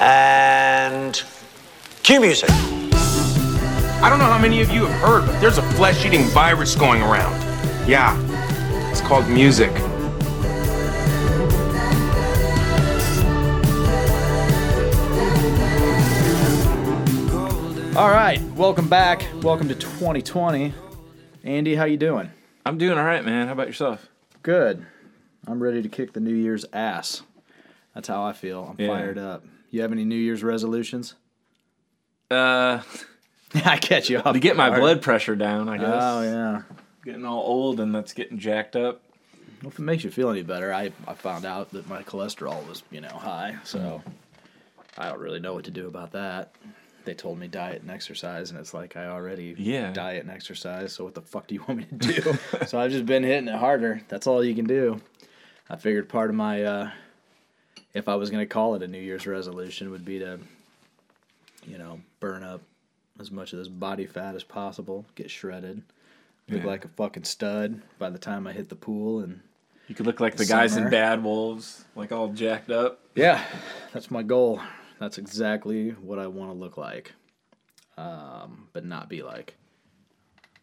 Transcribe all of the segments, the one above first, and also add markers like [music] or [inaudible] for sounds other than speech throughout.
And cue music. I don't know how many of you have heard, but there's a flesh eating virus going around. Yeah, it's called music. All right, welcome back. Welcome to 2020. Andy, how you doing? I'm doing all right, man. How about yourself? Good. I'm ready to kick the New Year's ass. That's how I feel. I'm Yeah. fired up. You have any New Year's resolutions? Uh, [laughs] I catch you off to get my guard. blood pressure down, I guess. Oh yeah. Getting all old and that's getting jacked up. Well, if it makes you feel any better, I, I found out that my cholesterol was, you know, high, so I don't really know what to do about that. They told me diet and exercise, and it's like I already Yeah. diet and exercise, so what the fuck do you want me to do? [laughs] so I've just been hitting it harder. That's all you can do. I figured part of my, uh, if I was going to call it a New Year's resolution, would be to, you know, burn up as much of this body fat as possible, get shredded, look Yeah. like a fucking stud by the time I hit the pool, and You could look like the guys in Bad Wolves, like all jacked up. Yeah, that's my goal. That's exactly what I want to look like. Um, but not be like.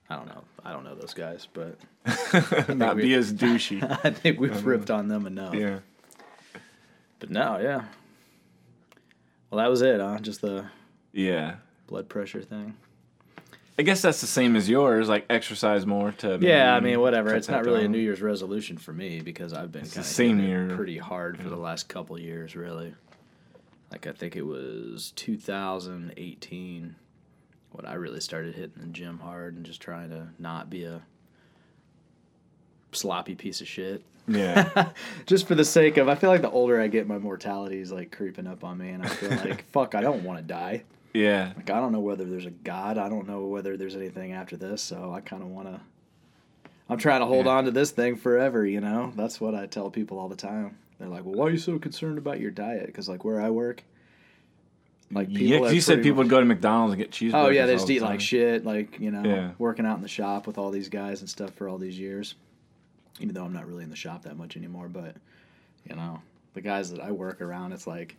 I don't know. I don't know those guys, but [laughs] Not we- be as douchey. [laughs] I think we've ripped on them enough. yeah. But no, yeah. Well, that was it, huh? Just the Yeah. blood pressure thing. I guess that's the same as yours, like exercise more to. Yeah, I mean, whatever. It's not really a. New Year's resolution for me because I've been kind of same hitting it year. pretty hard for the last couple years, really. Like I think it was 2018 when I really started hitting the gym hard and just trying to not be a sloppy piece of shit. Yeah. [laughs] Just for the sake of, I feel like the older I get, my mortality is like creeping up on me, and I feel [laughs] like, fuck, I don't want to die. yeah. Like I don't know whether there's a God. I don't know whether there's anything after this. So I kind of want to. I'm trying to hold Yeah. on to this thing forever. You know, that's what I tell people all the time. They're like, "Well, why are you so concerned about your diet?" Because like where I work, like people. Yeah, 'cause you said people much- would go to McDonald's and get cheeseburgers. Oh yeah, they just the eat time. like shit. Like you know, Yeah. working out in the shop with all these guys and stuff for all these years. Even though I'm not really in the shop that much anymore, but you know, the guys that I work around, it's like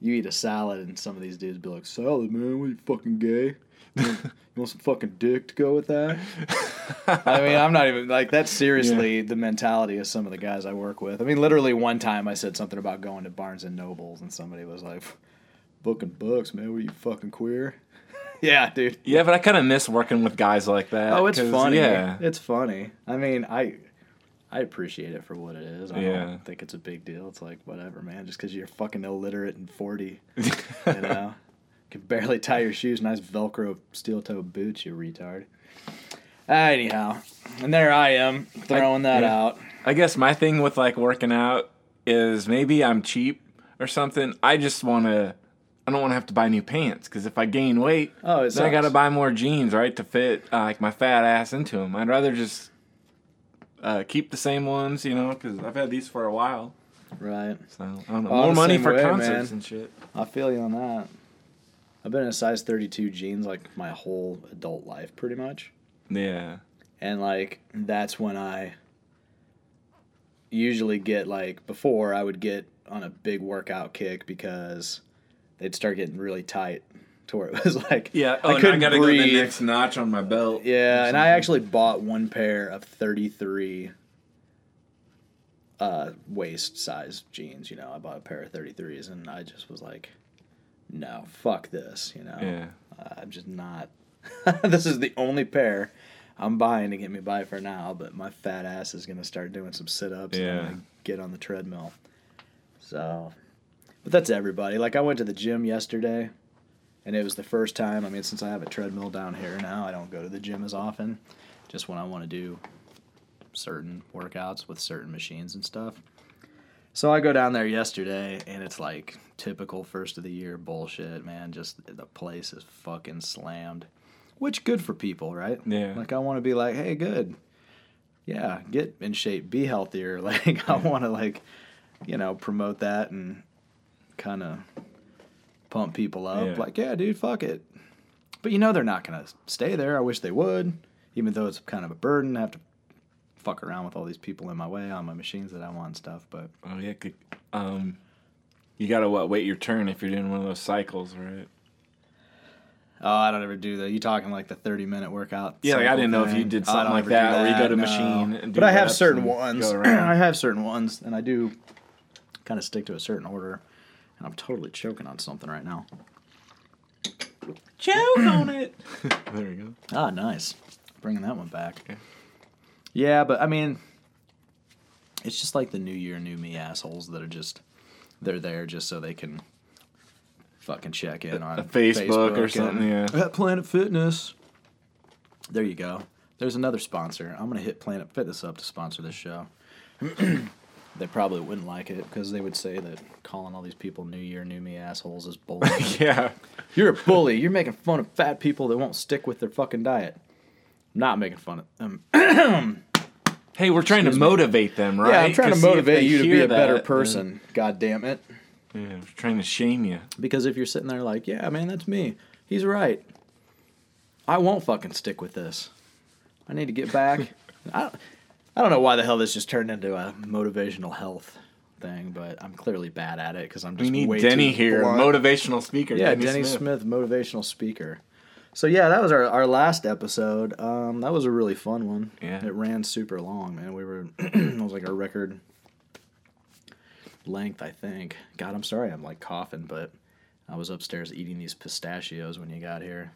you eat a salad and some of these dudes be like, "Salad, man, what you fucking gay? You [laughs] want, you want some fucking dick to go with that?" I mean, I'm not even like that's seriously the mentality of some of the guys I work with. I mean, literally one time I said something about going to Barnes and Nobles, and somebody was like, "Booking books, man, were you fucking queer?" [laughs] yeah, dude. Yeah, but I kind of miss working with guys like that. Oh, it's funny. Yeah. It's funny. I mean, I I appreciate it for what it is. I Yeah. don't think it's a big deal. It's like whatever, man. Just because you're fucking illiterate and forty, [laughs] you know, can barely tie your shoes. Nice Velcro steel toe boots, you retard. Anyhow, and there I am throwing that yeah. out. I guess my thing with like working out is maybe I'm cheap or something. I just want to. I don't want to have to buy new pants because if I gain weight, Oh, then I got to buy more jeans, right, to fit uh, like my fat ass into them. I'd rather just uh, keep the same ones, you know, because I've had these for a while. Right. So I don't know. I'm more money for way, concerts man. and shit. I feel you on that. I've been in a size 32 jeans like my whole adult life, pretty much. Yeah. and like that's when I usually get like before I would get on a big workout kick because they'd start getting really tight to where [laughs] it was like Yeah. Oh, I couldn't I gotta breathe. go to the next notch on my belt. yeah, and I actually bought one pair of 33 uh, waist size jeans. You know, I bought a pair of 33s, and I just was like, no, fuck this. You know, Yeah. uh, I'm just not. [laughs] this is the only pair I'm buying to get me by for now, but my fat ass is gonna start doing some sit ups and Yeah. gonna get on the treadmill. So, but that's everybody. Like I went to the gym yesterday, and it was the first time. I mean, since I have a treadmill down here now, I don't go to the gym as often. Just when I want to do certain workouts with certain machines and stuff. So I go down there yesterday, and it's like typical first of the year bullshit, man. Just the place is fucking slammed, which good for people, right? Yeah. Like I want to be like, hey, good, yeah, get in shape, be healthier. [laughs] Like I want to like, you know, promote that and kind of pump people up. Yeah. Like, yeah, dude, fuck it. But you know they're not gonna stay there. I wish they would, even though it's kind of a burden to have to fuck around with all these people in my way on my machines that I want and stuff. But Oh yeah. Um, You gotta what? Wait your turn if you're doing one of those cycles, right? Oh, I don't ever do that. You talking like the thirty minute workout? Yeah, like I didn't know if you thing? did I something don't like ever do that, where you go to no. machine and do But I have certain ones. [clears throat] I have certain ones, and I do kind of stick to a certain order. And I'm totally choking on something right now. Choke on [coughs] it. [laughs] there you go. Ah, nice. Bringing that one back. Yeah. Yeah, but I mean, it's just like the New Year, New Me assholes that are just, they're there just so they can fucking check in on A Facebook or something, yeah. At Planet Fitness. There you go. There's another sponsor. I'm going to hit Planet Fitness up to sponsor this show. [clears throat] they probably wouldn't like it because they would say that calling all these people New Year, New Me assholes is bullshit. [laughs] Yeah. You're a bully. You're making fun of fat people that won't stick with their fucking diet. I'm not making fun of them. [clears throat] Hey, we're trying to Excuse me. motivate them, right? Yeah, I'm trying to motivate you to be a better that, person. God damn it. yeah, we're trying to shame you. Because if you're sitting there like, yeah, man, that's me. He's right. I won't fucking stick with this. I need to get back. [laughs] I, don't, I don't know why the hell this just turned into a motivational health thing, but I'm clearly bad at it because I'm just We need way Denny here, blunt. motivational speaker. Yeah, Denny, Smith. motivational speaker. So yeah, that was our, our last episode. Um, that was a really fun one. Yeah. it ran super long, man. We were [clears throat] it was like our record length, I think. God, I'm sorry, I'm like coughing, but I was upstairs eating these pistachios when you got here,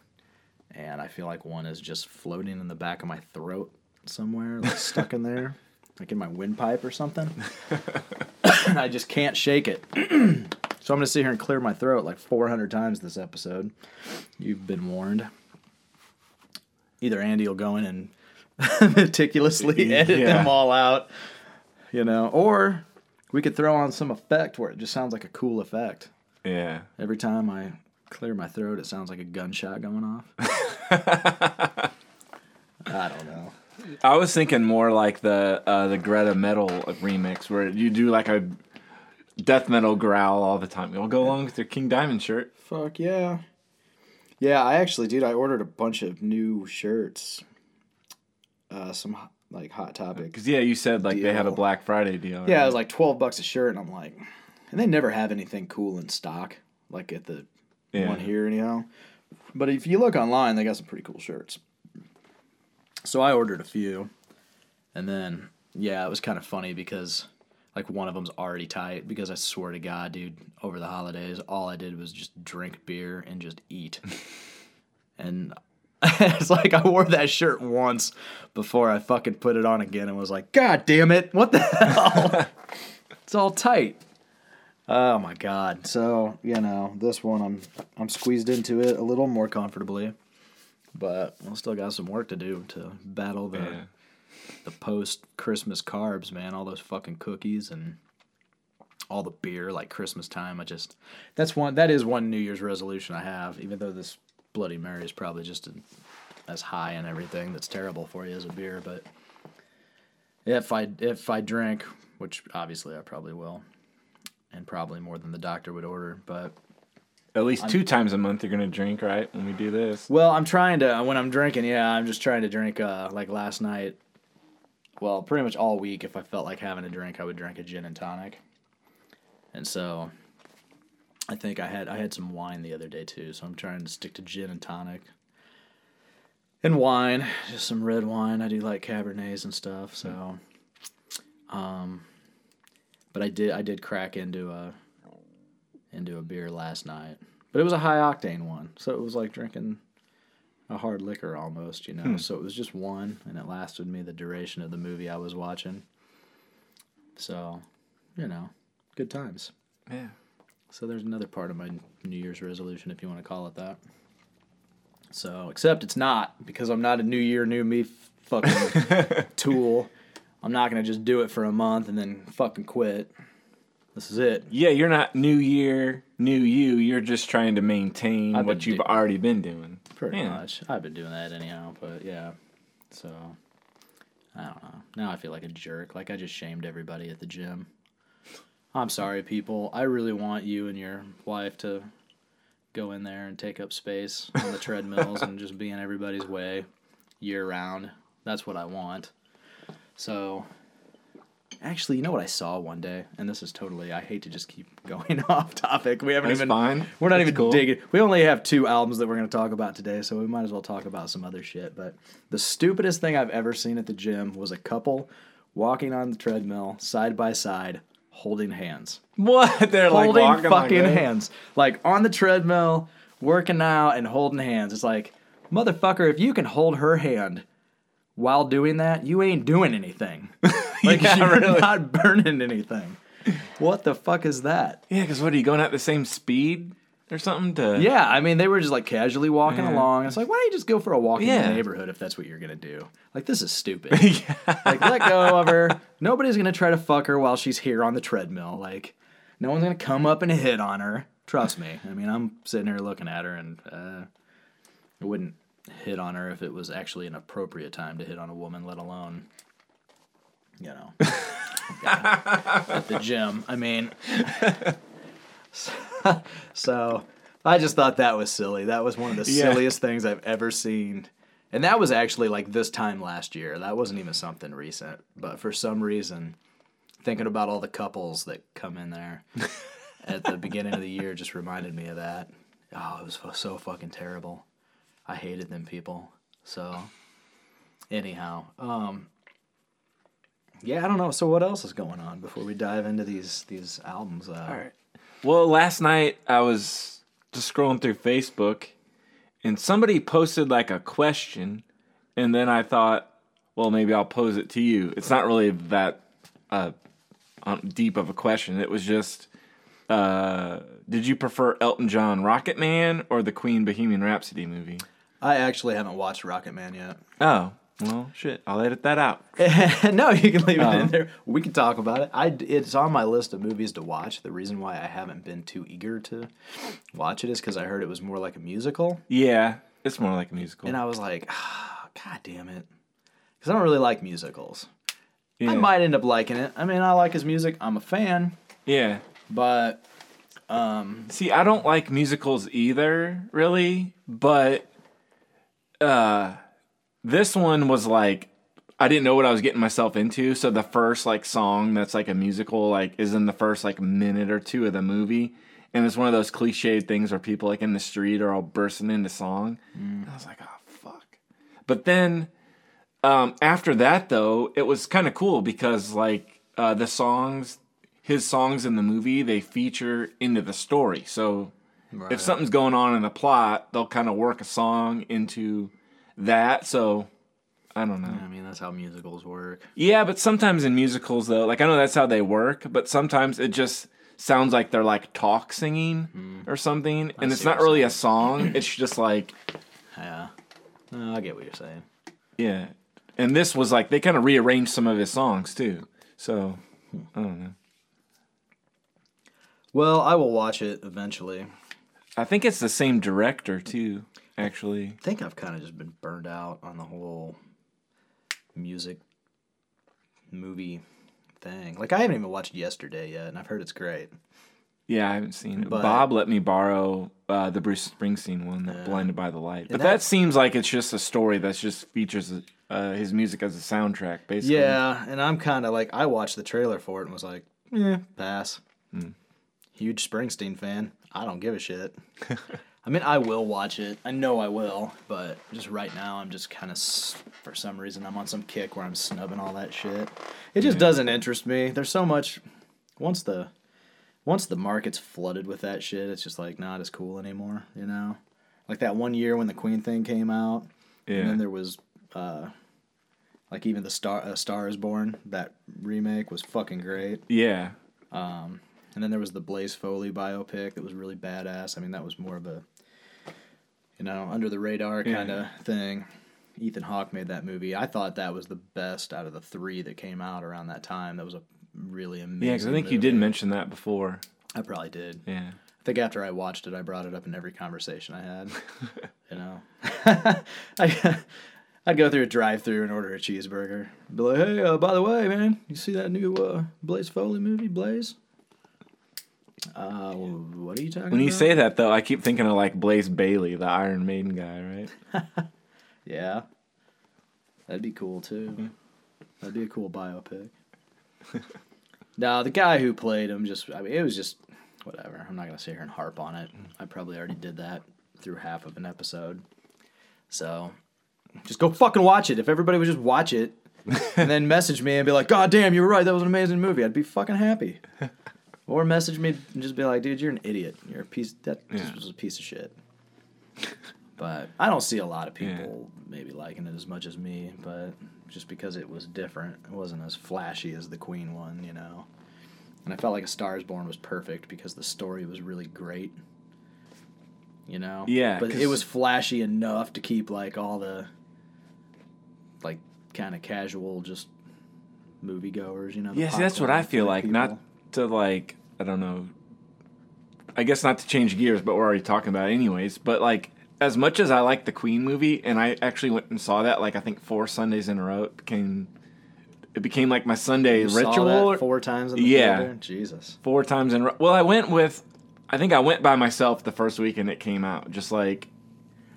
and I feel like one is just floating in the back of my throat somewhere, like stuck in there, [laughs] like in my windpipe or something. and [coughs] I just can't shake it. [clears throat] So I'm gonna sit here and clear my throat like 400 times this episode. You've been warned. Either Andy will go in and [laughs] meticulously [laughs] edit Yeah. them all out, you know, or we could throw on some effect where it just sounds like a cool effect. Yeah. Every time I clear my throat, it sounds like a gunshot going off. I don't know. I was thinking more like the uh, the Greta Metal remix, where you do like a death metal growl all the time. It'll go along with your King Diamond shirt. Fuck yeah. Yeah, I actually, dude, I ordered a bunch of new shirts. Uh, some like hot topic. Because yeah, you said like they had a Black Friday deal. Yeah, it was like twelve bucks a shirt, and I'm like, and they never have anything cool in stock, like at the Yeah. one here, anyhow. But if you look online, they got some pretty cool shirts. So I ordered a few, and then yeah, it was kind of funny because like one of them's already tight because I swear to God, dude, over the holidays, all I did was just drink beer and just eat, [laughs] and. [laughs] it's like I wore that shirt once before I fucking put it on again and was like, God damn it, what the [laughs] hell? it's all tight. Oh my god. So, you know, this one I'm I'm squeezed into it a little more comfortably. But I still got some work to do to battle the Yeah. the post Christmas carbs, man. All those fucking cookies and all the beer like Christmas time. I just that's one that is one New Year's resolution I have, even though this Bloody Mary is probably just a, as high and everything that's terrible for you as a beer, but if I if I drink, which obviously I probably will, and probably more than the doctor would order, but At least two times a month you're gonna drink, right? When we do this. Well, I'm trying to when I'm drinking. Yeah, I'm just trying to drink. Uh, like last night. Well, pretty much all week. If I felt like having a drink, I would drink a gin and tonic. And so, I think I had I had some wine the other day too. So I'm trying to stick to gin and tonic. And wine, just some red wine. I do like cabernets and stuff. So, um, but I did I did crack into a into a beer last night, but it was a high octane one, so it was like drinking a hard liquor almost, you know. Hmm. So it was just one, and it lasted me the duration of the movie I was watching. So, you know, good times. Yeah. So there's another part of my New Year's resolution, if you want to call it that. So, except it's not because I'm not a New Year, New Me fucking [laughs] tool. I'm not gonna just do it for a month and then fucking quit. This is it. Yeah, you're not new year, new you. You're just trying to maintain I've what you've do- already been doing. Pretty Yeah. much. I've been doing that anyhow, but yeah. So I don't know. Now I feel like a jerk. Like I just shamed everybody at the gym. I'm sorry, people. I really want you and your wife to go in there and take up space on the treadmills and just be in everybody's way year round. That's what I want. So Actually, you know what I saw one day, and this is totally. I hate to just keep [laughs] going [laughs] off topic. We haven't That's even. fine. We're not That's even cool. digging. We only have two albums that we're going to talk about today, so we might as well talk about some other shit. But the stupidest thing I've ever seen at the gym was a couple walking on the treadmill side by side, holding hands [laughs] What? They're like holding like fucking hands. Like on the treadmill, working out and holding hands. It's like, motherfucker, if you can hold her hand while doing that, you ain't doing anything. [laughs] Like Yeah, you're really. not burning anything. What the fuck is that? Yeah, because what are you going at the same speed or something to? Yeah, I mean, they were just like casually walking Yeah. along. It's like, why don't you just go for a walk in the neighborhood if that's what you're gonna do? Like, this is stupid. [laughs] yeah. like, let go of her. Nobody's gonna try to fuck her while she's here on the treadmill. Like, no one's gonna come up and hit on her. Trust me. I mean, I'm sitting here looking at her, and uh, I wouldn't hit on her if it was actually an appropriate time to hit on a woman, let alone, you know, [laughs] at the gym. I mean, [laughs] so I just thought that was silly. That was one of the Yeah. silliest things I've ever seen. And that was actually like this time last year. That wasn't even something recent. But for some reason, thinking about all the couples that come in there [laughs] at the beginning of the year just reminded me of that. Oh, it was so fucking terrible. I hated them people. So, anyhow, um, yeah, I don't know. So, what else is going on before we dive into these these albums? Uh, All right. Well, last night I was just scrolling through Facebook and somebody posted like a question and then I thought, well, maybe I'll pose it to you. It's not really that uh, deep of a question. It was just uh, did you prefer Elton John Rocket Man or the Queen Bohemian Rhapsody movie? I actually haven't watched Rocket Man yet. Oh, well, shit. I'll edit that out. [laughs] no, you can leave it Oh. in there. We can talk about it. I it's on my list of movies to watch. The reason why I haven't been too eager to watch it is because I heard it was more like a musical, Yeah, it's more like a musical. and I was like, ah, God damn it, because I don't really like musicals. yeah. I might end up liking it. I mean, I like his music. I'm a fan, Yeah. but um, See, I don't like musicals either, really, but uh this one was like I didn't know what I was getting myself into, so the first like song that's like a musical like is in the first like minute or two of the movie. And it's one of those cliched things where people like in the street are all bursting into song. And I was like, oh fuck. But then um after that though, it was kind of cool because like uh the songs his songs in the movie they feature into the story. So if something's going on in the plot, they'll kind of work a song into that. So I don't know. I mean, that's how musicals work. Yeah, but sometimes in musicals though, like I know that's how they work, but sometimes it just sounds like they're like talk singing hmm. or something, and it's not really a song. It's just like [clears throat] Yeah, no, I get what you're saying. yeah. And this was like they kind of rearranged some of his songs too. So I don't know. Well, I will watch it eventually. I think it's the same director too. Actually, I think I've kind of just been burned out on the whole music movie thing. Like I haven't even watched Yesterday yet, and I've heard it's great. yeah, I haven't seen it. But- Bob let me borrow uh, the Bruce Springsteen one, Yeah. "Blinded by the Light," but that- that, seems like it's just a story that just features uh, his music as a soundtrack, basically. Yeah, and I'm kind of like I watched the trailer for it and was like, eh, pass. Huge Springsteen fan. I don't give a shit. [laughs] I mean, I will watch it. I know I will, but just right now, I'm just kind of, for some reason, I'm on some kick where I'm snubbing all that shit. It just doesn't interest me. There's so much. Once the, once the market's flooded with that shit, it's just like not as cool anymore. You know, like that one year when the Queen thing came out, and then there was, uh, like even the Star uh, Star is Born that remake was fucking great. Yeah. Um, And then there was the Blaze Foley biopic that was really badass. I mean, that was more of a, you know, under the radar kind of thing. Ethan Hawke made that movie. I thought that was the best out of the three that came out around that time. That was a really amazing. Yeah, because I think you did mention that before. I probably did. Yeah. I think after I watched it, I brought it up in every conversation I had. [laughs] you know, [laughs] I, I'd go through a drive-through and order a cheeseburger. Be like, "Hey, uh, by the way, man, you see that new uh, Blaze Foley movie, Blaze?" Uh, what are you talking When about? you say that, though, I keep thinking of like Blaze Bayley, the Iron Maiden guy, right? [laughs] yeah, that'd be cool too. That'd be a cool biopic. [laughs] no, the guy who played him just, I mean, it was just whatever. I'm not going to sit here and harp on it. I probably already did that through half of an episode. So just go fucking watch it. If everybody would just watch it [laughs] and then message me and be like, God damn, you were right. That was an amazing movie. I'd be fucking happy. Or message me and just be like, dude, you're an idiot. You're a piece, that Yeah. was a piece of shit. But I don't see a lot of people maybe liking it as much as me, but just because it was different, it wasn't as flashy as the Queen one, you know. And I felt like A Star Is Born was perfect because the story was really great. You know? Yeah, But it was flashy enough to keep like all the like kind of casual just moviegoers, you know. Yeah, see, that's what I feel like. Not people. To like, I don't know. I guess not to change gears, but we're already talking about it anyways. But like, as much as I like the Queen movie, and I actually went and saw that, like I think four Sundays in a row, it became it became like my Sunday You saw ritual. four times in the Yeah. theater? Jesus. four times in a row. Well, I went with, I think I went by myself the first weekend it came out. Just like,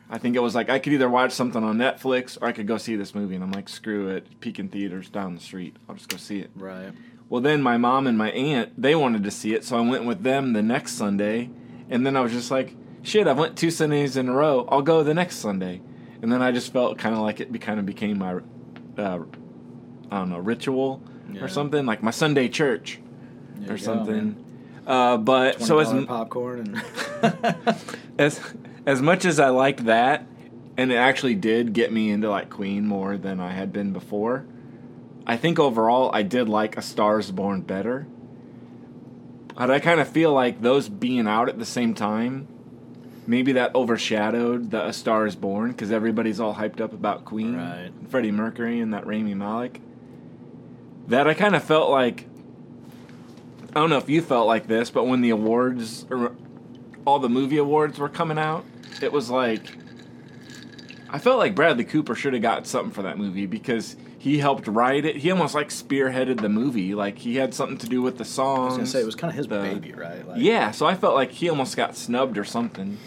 I think it was like I could either watch something on Netflix or I could go see this movie, and I'm like, screw it, Pekin Theaters down the street. I'll just go see it. Right. Well, then my mom and my aunt they wanted to see it, so I went with them the next Sunday, and then I was just like, shit, I went two Sundays in a row. I'll go the next Sunday, and then I just felt kind of like it be, kind of became my, uh, I don't know, ritual Yeah. or something like my Sunday church There or you go, something. uh, but so as $20 popcorn and [laughs] as as much as I liked that, and it actually did get me into like Queen more than I had been before. I think overall I did like A Star Is Born better. But I kind of feel like those being out at the same time, maybe that overshadowed the A Star Is Born because everybody's all hyped up about Queen, Right. Freddie Mercury, and that Rami Malek. That I kind of felt like. I don't know if you felt like this, but when the awards or all the movie awards were coming out, it was like I felt like Bradley Cooper should have got something for that movie because he helped write it. He almost like spearheaded the movie. Like he had something to do with the song. I was gonna say it was kind of his the- baby, right? Like, Yeah, so I felt like he almost got snubbed or something.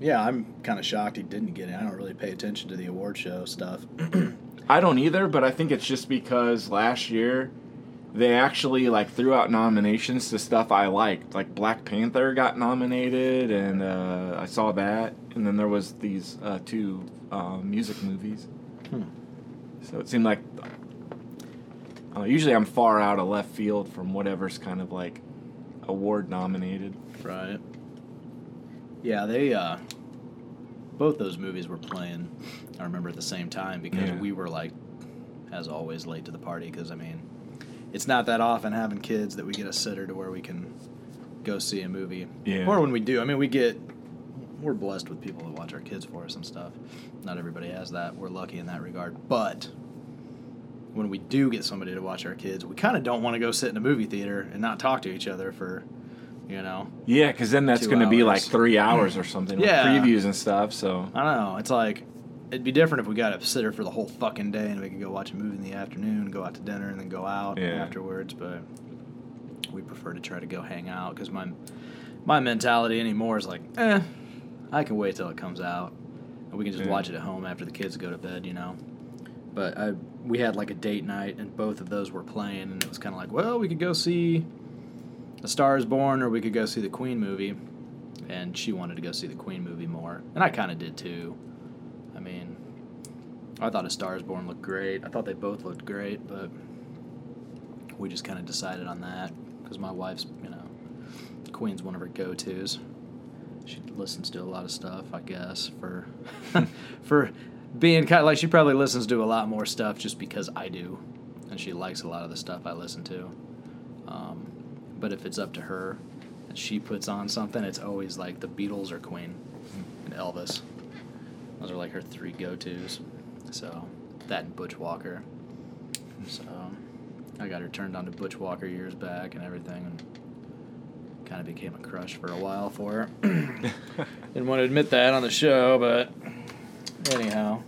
Yeah, I'm kind of shocked he didn't get it. I don't really pay attention to the award show stuff. [clears throat] I don't either, but I think it's just because last year they actually like threw out nominations to stuff I liked. Like Black Panther got nominated, and uh, I saw that. And then there was these uh, two uh, music movies. So it seemed like uh, usually I'm far out of left field from whatever's kind of like award nominated. Right. Yeah, they uh both those movies were playing I remember at the same time because Yeah. we were like as always late to the party cuz I mean it's not that often having kids that we get a sitter to where we can go see a movie. Yeah. Or when we do, I mean we get we're blessed with people that watch our kids for us and stuff. Not everybody has that. We're lucky in that regard. But when we do get somebody to watch our kids, we kind of don't want to go sit in a movie theater and not talk to each other for, you know, Yeah, because then that's going to be like three hours or something Yeah. with previews and stuff. So I don't know. It's like it'd be different if we got a sitter for the whole fucking day and we could go watch a movie in the afternoon, go out to dinner, and then go out Yeah. afterwards. But we prefer to try to go hang out because my my mentality anymore is like, eh, I can wait till it comes out, and we can just Yeah. watch it at home after the kids go to bed, you know. But I we had like a date night, and both of those were playing, and it was kind of like, well, we could go see A Star Is Born, or we could go see the Queen movie. And she wanted to go see the Queen movie more, and I kind of did too. I mean, I thought A Star Is Born looked great. I thought they both looked great, but we just kind of decided on that because my wife's, you know, Queen's one of her go-tos. She listens to a lot of stuff, I guess, for [laughs] for being kind of like she probably listens to a lot more stuff just because I do, and she likes a lot of the stuff I listen to. Um, but if it's up to her and she puts on something, it's always like the Beatles or Queen and Elvis. Those are like her three go-tos. So that and Butch Walker. So I got her turned on to Butch Walker years back and everything, and kind of became a crush for a while for her. [clears throat] Didn't want to admit that on the show, but anyhow,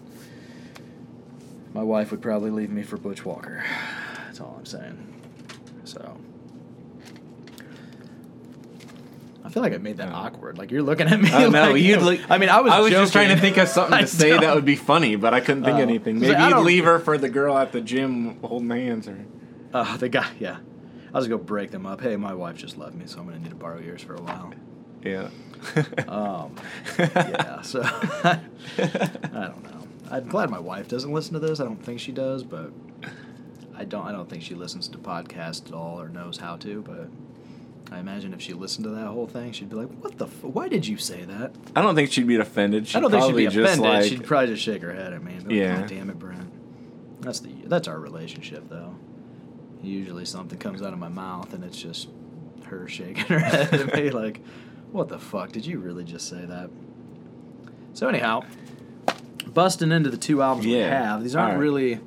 my wife would probably leave me for Butch Walker. That's all I'm saying. So. I feel like I made that awkward. Like you're looking at me. Oh no, like, you'd. [laughs] Look, I mean, I was. I was just trying to think of something to [laughs] say that would be funny, but I couldn't think Oh. of anything. Was like, Maybe you'd leave her for the girl at the gym holding hands, or Uh, the guy, yeah. I was gonna break them up. Hey, my wife just left me, so I'm gonna need to borrow yours for a while. Yeah. Um, yeah. So [laughs] I don't know. I'm glad my wife doesn't listen to this. I don't think she does, but I don't. I don't think she listens to podcasts at all or knows how to. But I imagine if she listened to that whole thing, she'd be like, "What the? F- why did you say that?" I don't think she'd be offended. She'd I don't think she'd be just offended. Like, she'd probably just shake her head at me. And be Yeah. Like, God damn it, Brent. That's the that's our relationship though. Usually something comes out of my mouth and it's just her [laughs] shaking her head at me [laughs] like, "What the fuck? Did you really just say that?" So anyhow, busting into the two albums we have. These aren't right. really.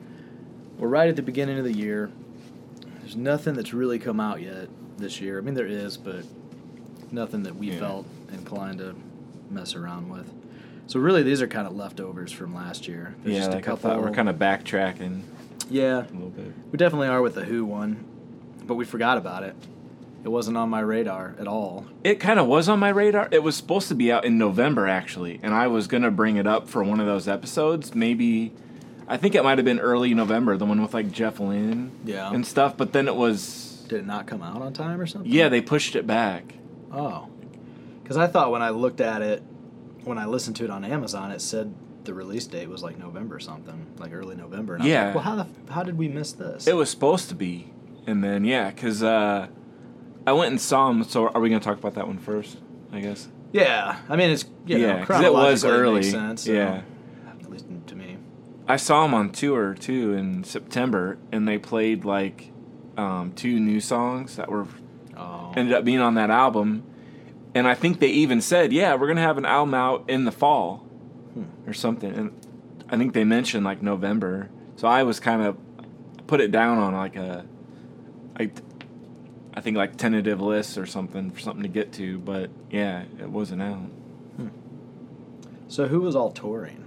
We're right at the beginning of the year. There's nothing that's really come out yet this year. I mean, there is, but nothing that we Yeah. felt inclined to mess around with. So really, these are kind of leftovers from last year. There's yeah, just a like I couple. thought we're kind of backtracking yeah, a little bit. we definitely are with the Who one, but we forgot about it. It wasn't on my radar at all. It kind of was on my radar. It was supposed to be out in November actually, and I was gonna bring it up for one of those episodes. Maybe, I think it might have been early November, the one with like Jeff Lynne Yeah. and stuff. But then it was, Did it not come out on time or something? yeah, they pushed it back. Oh, because I thought when I looked at it, when I listened to it on Amazon, it said the release date was like November something, like early November. And I was Yeah. like, well, how the how did we miss this? It was supposed to be, and then yeah, because uh, I went and saw them. So are we gonna talk about that one first? I guess. yeah. I mean, it's you know, yeah, because it was early. makes sense, so- Yeah. at least to me. I saw them on tour too in September, and they played like um, two new songs that were Oh, ended up being on that album. And I think they even said, "Yeah, we're gonna have an album out in the fall, or something." And I think they mentioned like November. So I was kind of put it down on like a, I, I think like tentative list or something for something to get to. But yeah, it wasn't out. so who was all touring?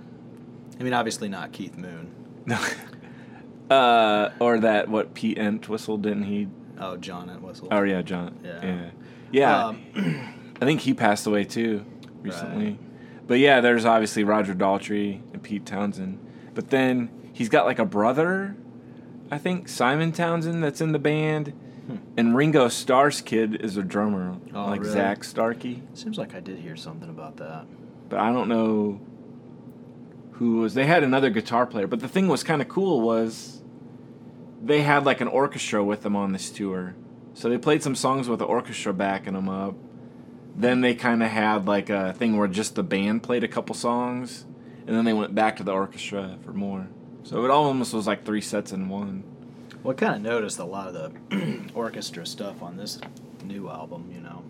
I mean, obviously not Keith Moon. No. [laughs] uh, or that what Pete Entwistle didn't he? Oh, John Entwistle. Oh yeah, John. Yeah. Yeah. Yeah. Um, [clears throat] I think he passed away too recently. But yeah, there's obviously Roger Daltrey and Pete Townshend. But then he's got like a brother, I think Simon Townshend that's in the band, and Ringo Starr's kid is a drummer, Hmm. Oh, like really? Zak Starkey. seems like I did hear something about that. But I don't know who was. They had another guitar player, but the thing was kind of cool was they had like an orchestra with them on this tour. So they played some songs with the orchestra backing them up. Then they kind of had like a thing where just the band played a couple songs, and then they went back to the orchestra for more. So it almost was like three sets in one. Well, I kind of noticed a lot of the [clears throat] orchestra stuff on this new album, you know.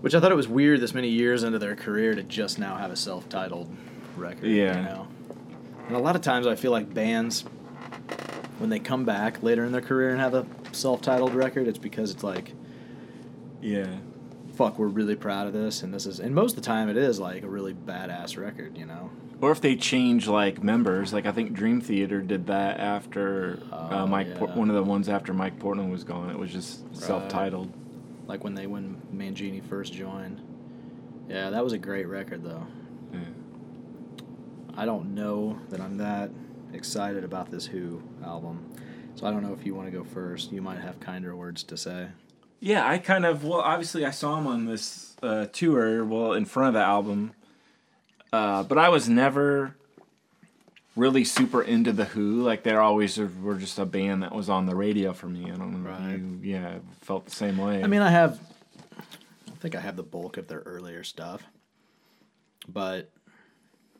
Which I thought it was weird this many years into their career to just now have a self titled record. Yeah. You know? And a lot of times I feel like bands, when they come back later in their career and have a self titled record, it's because it's like, Yeah. Fuck, we're really proud of this. And this is, and most of the time it is like a really badass record, you know? Or if they change like members, like I think Dream Theater did that after Oh, uh, Mike, Por- yeah. one of the ones after Mike Portnoy was gone. It was just self-titled. Like when they, when Mangini first joined. Yeah, that was a great record though. Yeah. I don't know that I'm that excited about this Who album. So I don't know if you want to go first. You might have kinder words to say. Yeah, I kind of well, obviously I saw him on this uh, tour, well, in front of the album, uh, but I was never really super into the Who. Like they're always were just a band that was on the radio for me. I don't know. Right. You, yeah, felt the same way. I mean, I have I think I have the bulk of their earlier stuff. But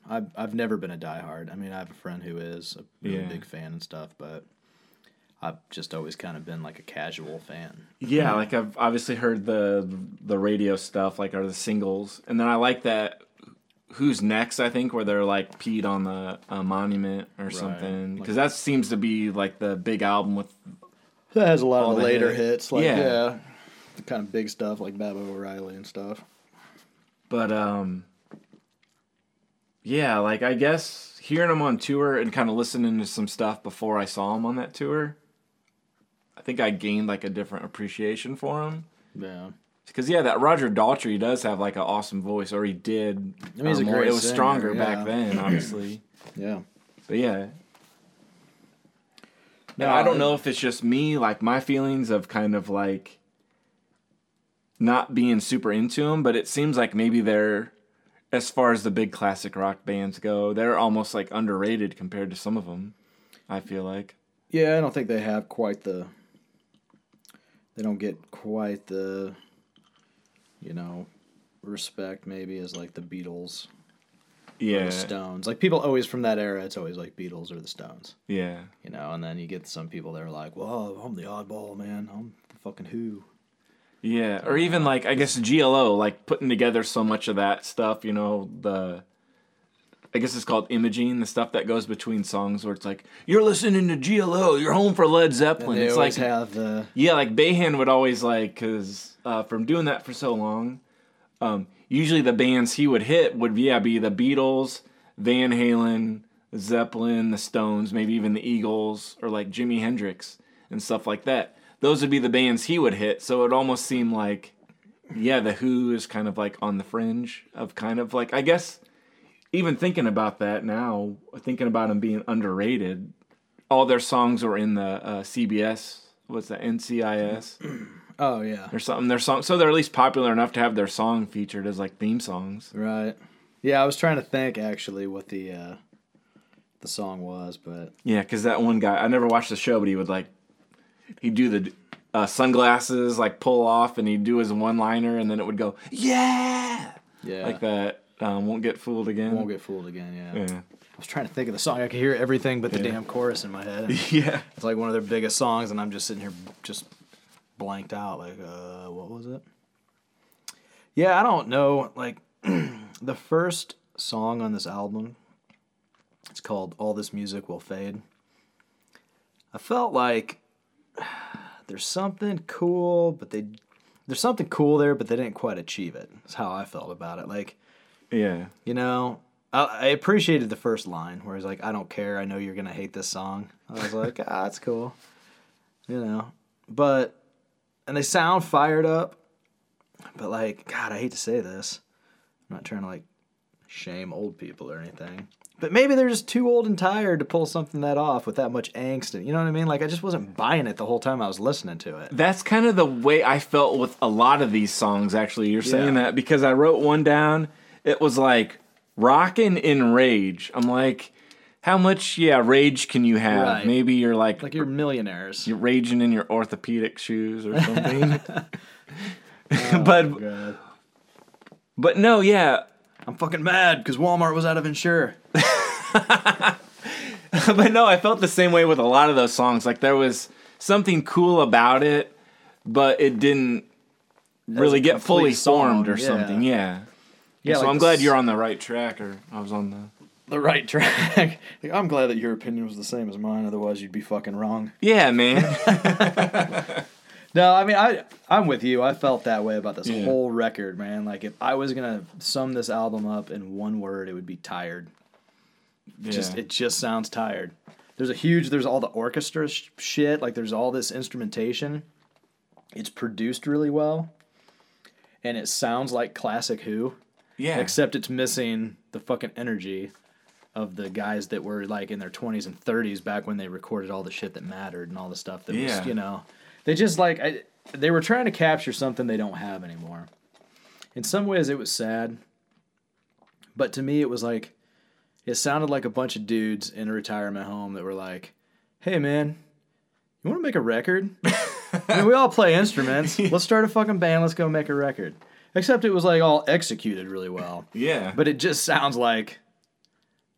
I've I've never been a diehard. I mean, I have a friend who is a really Yeah. big fan and stuff, but I've just always kind of been like a casual fan. Yeah, like I've obviously heard the the radio stuff, like are the singles, and then I like that. Who's next? I think where they're like peed on the uh, monument or something, because that seems to be like the big album with. That has a lot of the the later hit- hits, like Yeah. yeah, the kind of big stuff like Baba O'Riley and stuff. But um, yeah, like I guess hearing them on tour and kind of listening to some stuff before I saw them on that tour, I think I gained like a different appreciation for him. Yeah. Because yeah, that Roger Daltrey does have like an awesome voice, or he did. I mean, um, It was singer, stronger yeah. back then, [clears throat] obviously. Yeah. but yeah, And I don't know if it's just me, like my feelings of kind of like not being super into them, but it seems like maybe they're, as far as the big classic rock bands go, they're almost like underrated compared to some of them. I feel like. Yeah, I don't think they have quite the. They don't get quite the, you know, respect maybe as like the Beatles or Yeah. the Stones. Like people always from that era, it's always like Beatles or the Stones, Yeah. you know. And then you get some people that are like, "Well, I'm the oddball, man. I'm the fucking Who." Yeah, or even like I guess GLO, like putting together so much of that stuff, you know, the I guess it's called imaging, the stuff that goes between songs where it's like, You're listening to GLO, you're home for Led Zeppelin. It's like have the Yeah, like Bayhan would always like cause uh, from doing that for so long, um, usually the bands he would hit would yeah, be the Beatles, Van Halen, Zeppelin, the Stones, maybe even the Eagles, or like Jimi Hendrix and stuff like that. Those would be the bands he would hit. So it almost seemed like, yeah, the Who is kind of like on the fringe of kind of like I guess even thinking about that now, thinking about them being underrated, all their songs were in the uh, CBS. What's that? NCIS [clears throat] oh yeah, or something. Their song, so they're at least popular enough to have their song featured as like theme songs. right. Yeah, I was trying to think actually what the uh, the song was, but Yeah, because that one guy, I never watched the show, but he would like, he'd do the uh, sunglasses like pull off, and he'd do his one liner, and then it would go, yeah, yeah, like that. Um, won't get fooled again. won't get fooled again. Yeah. yeah. I was trying to think of the song. I could hear everything but the Yeah. damn chorus in my head. [laughs] Yeah. It's like one of their biggest songs, and I'm just sitting here just blanked out. Like, uh, what was it? Yeah, I don't know. Like, [clears throat] the first song on this album, it's called "All This Music Will Fade." I felt like [sighs] there's something cool, but they there's something cool there, but they didn't quite achieve it. That's how I felt about it. Like, Yeah. you know, I, I appreciated the first line where he's like, "I don't care. I know you're gonna hate this song." I was like, [laughs] "Ah, that's cool," you know. But and they sound fired up, but like, God, I hate to say this. I'm not trying to like shame old people or anything, but maybe they're just too old and tired to pull something that off with that much angst. And you know what I mean? Like, I just wasn't buying it the whole time I was listening to it. That's kind of the way I felt with a lot of these songs, actually. You're saying Yeah. that because I wrote one down. It was like rocking in rage. I'm like, how much, yeah, rage can you have? Right. Maybe you're like, Like you're millionaires. you're raging in your orthopedic shoes or something. [laughs] [laughs] but oh, God. but no, yeah. I'm fucking mad because Walmart was out of Ensure. [laughs] but no, I felt the same way with a lot of those songs. Like there was something cool about it, but it didn't really get fully song, formed or yeah. something. Yeah. Yeah, so like I'm glad s- you're on the right track, or I was on the. the right track. [laughs] Like, I'm glad that your opinion was the same as mine. Otherwise, you'd be fucking wrong. Yeah, man. [laughs] [laughs] No, I mean, I I'm with you. I felt that way about this Yeah. whole record, man. Like, if I was gonna sum this album up in one word, it would be tired. Just Yeah. it just sounds tired. There's a huge. There's all the orchestra sh- shit. Like, there's all this instrumentation. It's produced really well, and it sounds like classic Who. Yeah. except it's missing the fucking energy of the guys that were like in their 20s and 30s back when they recorded all the shit that mattered and all the stuff that Yeah. was you know. They just like I, they were trying to capture something they don't have anymore. In some ways it was sad but to me it was like it sounded like a bunch of dudes in a retirement home that were like hey man you want to make a record? [laughs] I mean, we all play instruments. [laughs] Let's start a fucking band. Let's go make a record except it was like all executed really well yeah. but it just sounds like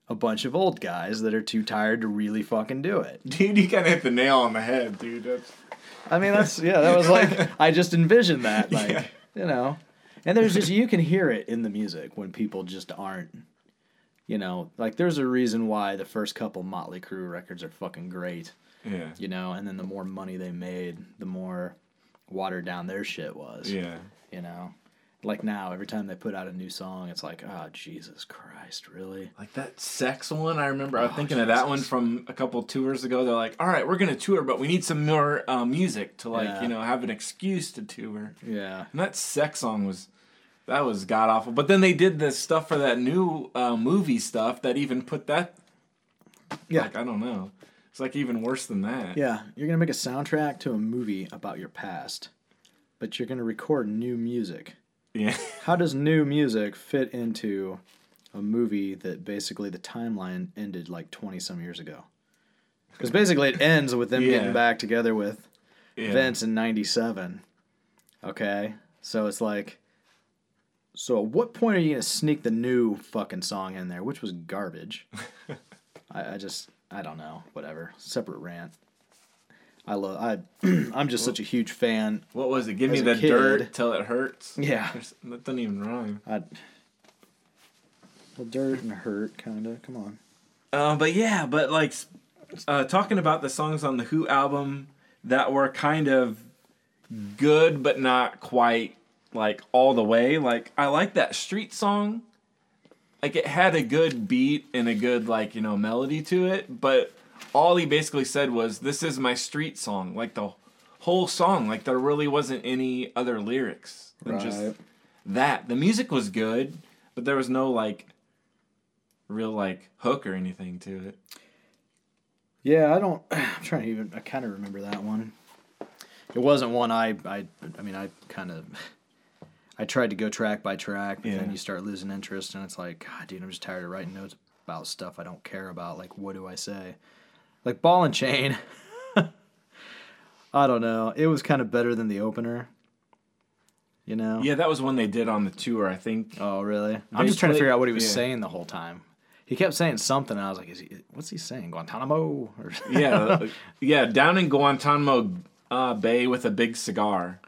a bunch of old guys that are too tired to really fucking do it. [laughs] dude, you kind of hit the nail on the head, dude. That's... I mean, that's yeah, that was like [laughs] I just envisioned that, like Yeah. you know. And there's just you can hear it in the music when people just aren't, you know, like there's a reason why the first couple Motley Crue records are fucking great, Yeah. you know, and then the more money they made, the more watered down their shit was, Yeah. you know. Like now, every time they put out a new song, it's like, oh Jesus Christ, really? Like that sex one, I remember. I was Oh, thinking of that one from a couple tours ago. They're like, "All right, we're gonna tour, but we need some more uh, music to like, Yeah. you know, have an excuse to tour." Yeah. And that sex song was that was god awful. But then they did this stuff for that new uh, movie stuff that even put that Yeah. like I don't know. It's like even worse than that. Yeah, you're gonna make a soundtrack to a movie about your past, but you're gonna record new music. Yeah. [laughs] How does new music fit into a movie that basically the timeline ended like 20 some years ago? Because basically it ends with them Yeah. getting back together with yeah. Vince in 97. Okay? So it's like, so at what point are you going to sneak the new fucking song in there, which was garbage? [laughs] I, I just, I don't know. Whatever. Separate rant. I love, I, [clears throat] I'm just such a huge fan. What was it? Give me the kid- dirt till it hurts. Yeah. There's- That doesn't even rhyme. I, well, dirt and hurt, kind of. Come on. Uh, but yeah, but like uh, talking about the songs on the Who album that were kind of good, but not quite like all the way. Like I like that street song. Like it had a good beat and a good like you know melody to it, but all he basically said was, "This is my street song." Like the whole song, like there really wasn't any other lyrics than just that. The music was good, but there was no like real like hook or anything to it. Yeah, I don't. [clears throat] I'm trying to even. I kind of remember that one. It wasn't one I. I. I mean, I kind of. [laughs] I tried to go track by track, but Yeah. then you start losing interest, and it's like, God, dude, I'm just tired of writing notes about stuff I don't care about. Like, what do I say? Like ball and chain. [laughs] I don't know. It was kind of better than the opener. You know. Yeah, that was one they did on the tour, I think. Oh, really? I'm just trying to figure out what he was yeah. saying the whole time. He kept saying something, and I was like, "Is he? What's he saying? Guantanamo?" Or [laughs] Yeah, yeah, down in Guantanamo uh, Bay with a big cigar.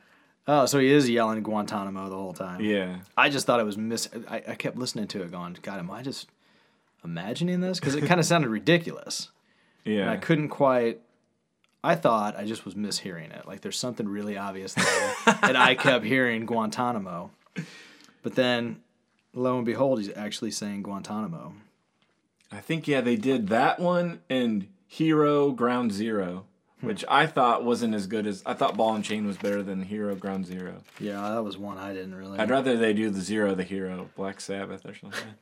Oh, so he is yelling Guantanamo the whole time. Yeah, I just thought it was miss. I, I kept listening to it, going, "God, am I just imagining this?" Because it kind of sounded ridiculous, and yeah. I couldn't quite. I thought I just was mishearing it. Like there's something really obvious there, [laughs] and I kept hearing Guantanamo, but then, lo and behold, he's actually saying Guantanamo. I think yeah they did that one and Hero Ground Zero, hmm. which I thought wasn't as good as I thought Ball and Chain was better than Hero Ground Zero. Yeah, that was one I didn't really. I'd rather they do the Zero the Hero Black Sabbath or something.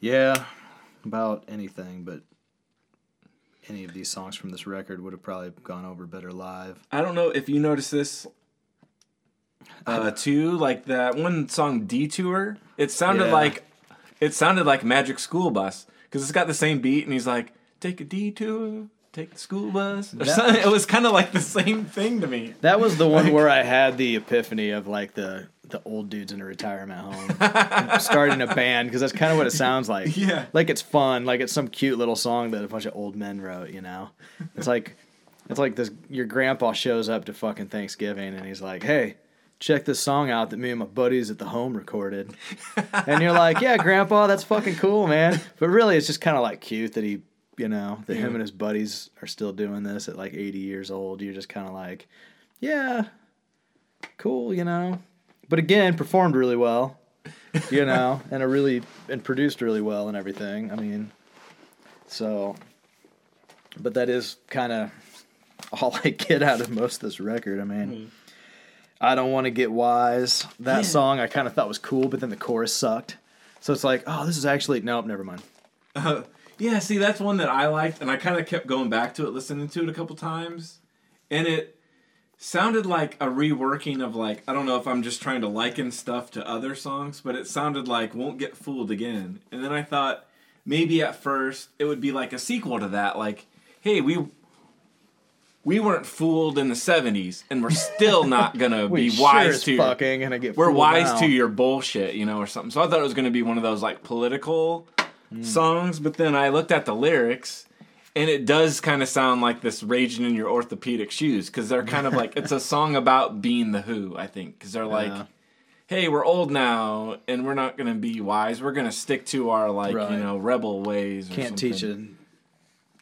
Yeah, about anything, but any of these songs from this record would have probably gone over better live. I don't know if you noticed this. Uh, too like that one song Detour. It sounded Yeah. like it sounded like Magic School Bus because it's got the same beat and he's like, "Take a detour, take the school bus." Or That- something. [laughs] It was kind of like the same thing to me. That was the one where I had the epiphany of like the the old dudes in a retirement home [laughs] starting a band because that's kind of what it sounds like. [laughs] Yeah. like it's fun, like it's some cute little song that a bunch of old men wrote. You know, it's like it's like this. Your grandpa shows up to fucking Thanksgiving and he's like, "Hey." Check this song out that me and my buddies at the home recorded. And you're like, yeah, grandpa, that's fucking cool, man. But really, it's just kind of like cute that he, you know, that him and his buddies are still doing this at like 80 years old. You're just kind of like, yeah, cool, you know. But again, performed really well, you [laughs] know, and a really and produced really well and everything. I mean, so, but that is kind of all I get out of most of this record. I mean. I don't want to get wise. That Yeah. song I kind of thought was cool, but then the chorus sucked. So it's like, oh, this is actually nope, never mind. Uh, yeah, see, that's one that I liked, and I kind of kept going back to it, listening to it a couple times, and it sounded like a reworking of like I don't know if I'm just trying to liken stuff to other songs, but it sounded like "Won't Get Fooled Again," and then I thought maybe at first it would be like a sequel to that, like, hey, we. We weren't fooled in the '70s, and we're still not [laughs] gonna be sure wise to fucking gonna get. we're wise now. to your bullshit, you know, or something. So I thought it was going to be one of those like political Hmm. songs, but then I looked at the lyrics and it does kind of sound like this raging in your orthopedic shoes because they're kind of like it's a song about being the Who, I think, because they're like, Yeah. hey, we're old now and we're not going to be wise. We're going to stick to our like Right. you know rebel ways. Or Can't something. teach an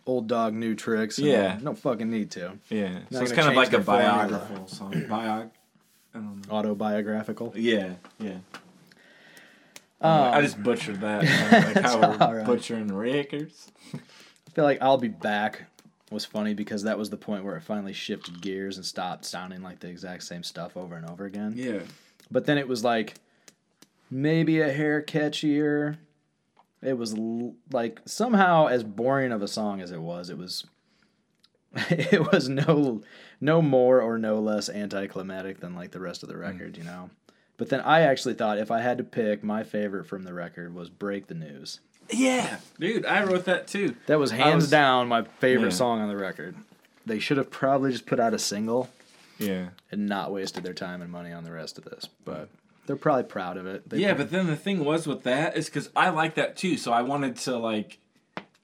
old dog new tricks. and Yeah. no fucking need to. Yeah, so it's kind of like a biographical song. Biog. I don't know. Autobiographical. Yeah, yeah. Um, I just butchered that. [laughs] like how we're right. butchering records. I feel like I'll be back was funny because that was the point where it finally shifted gears and stopped sounding like the exact same stuff over and over again. Yeah. But then it was like maybe a hair catchier, It was l- like somehow as boring of a song as it was, it was [laughs] it was no no more or no less anticlimactic than like the rest of the record, mm. you know. But then I actually thought if I had to pick, my favorite from the record was "Break the News." Yeah, dude, I wrote that too. That was hands was- down my favorite Yeah. song on the record. They should have probably just put out a single Yeah. and not wasted their time and money on the rest of this. But they're probably proud of it. They Yeah, but then the thing was with that is because I like that too, so I wanted to like,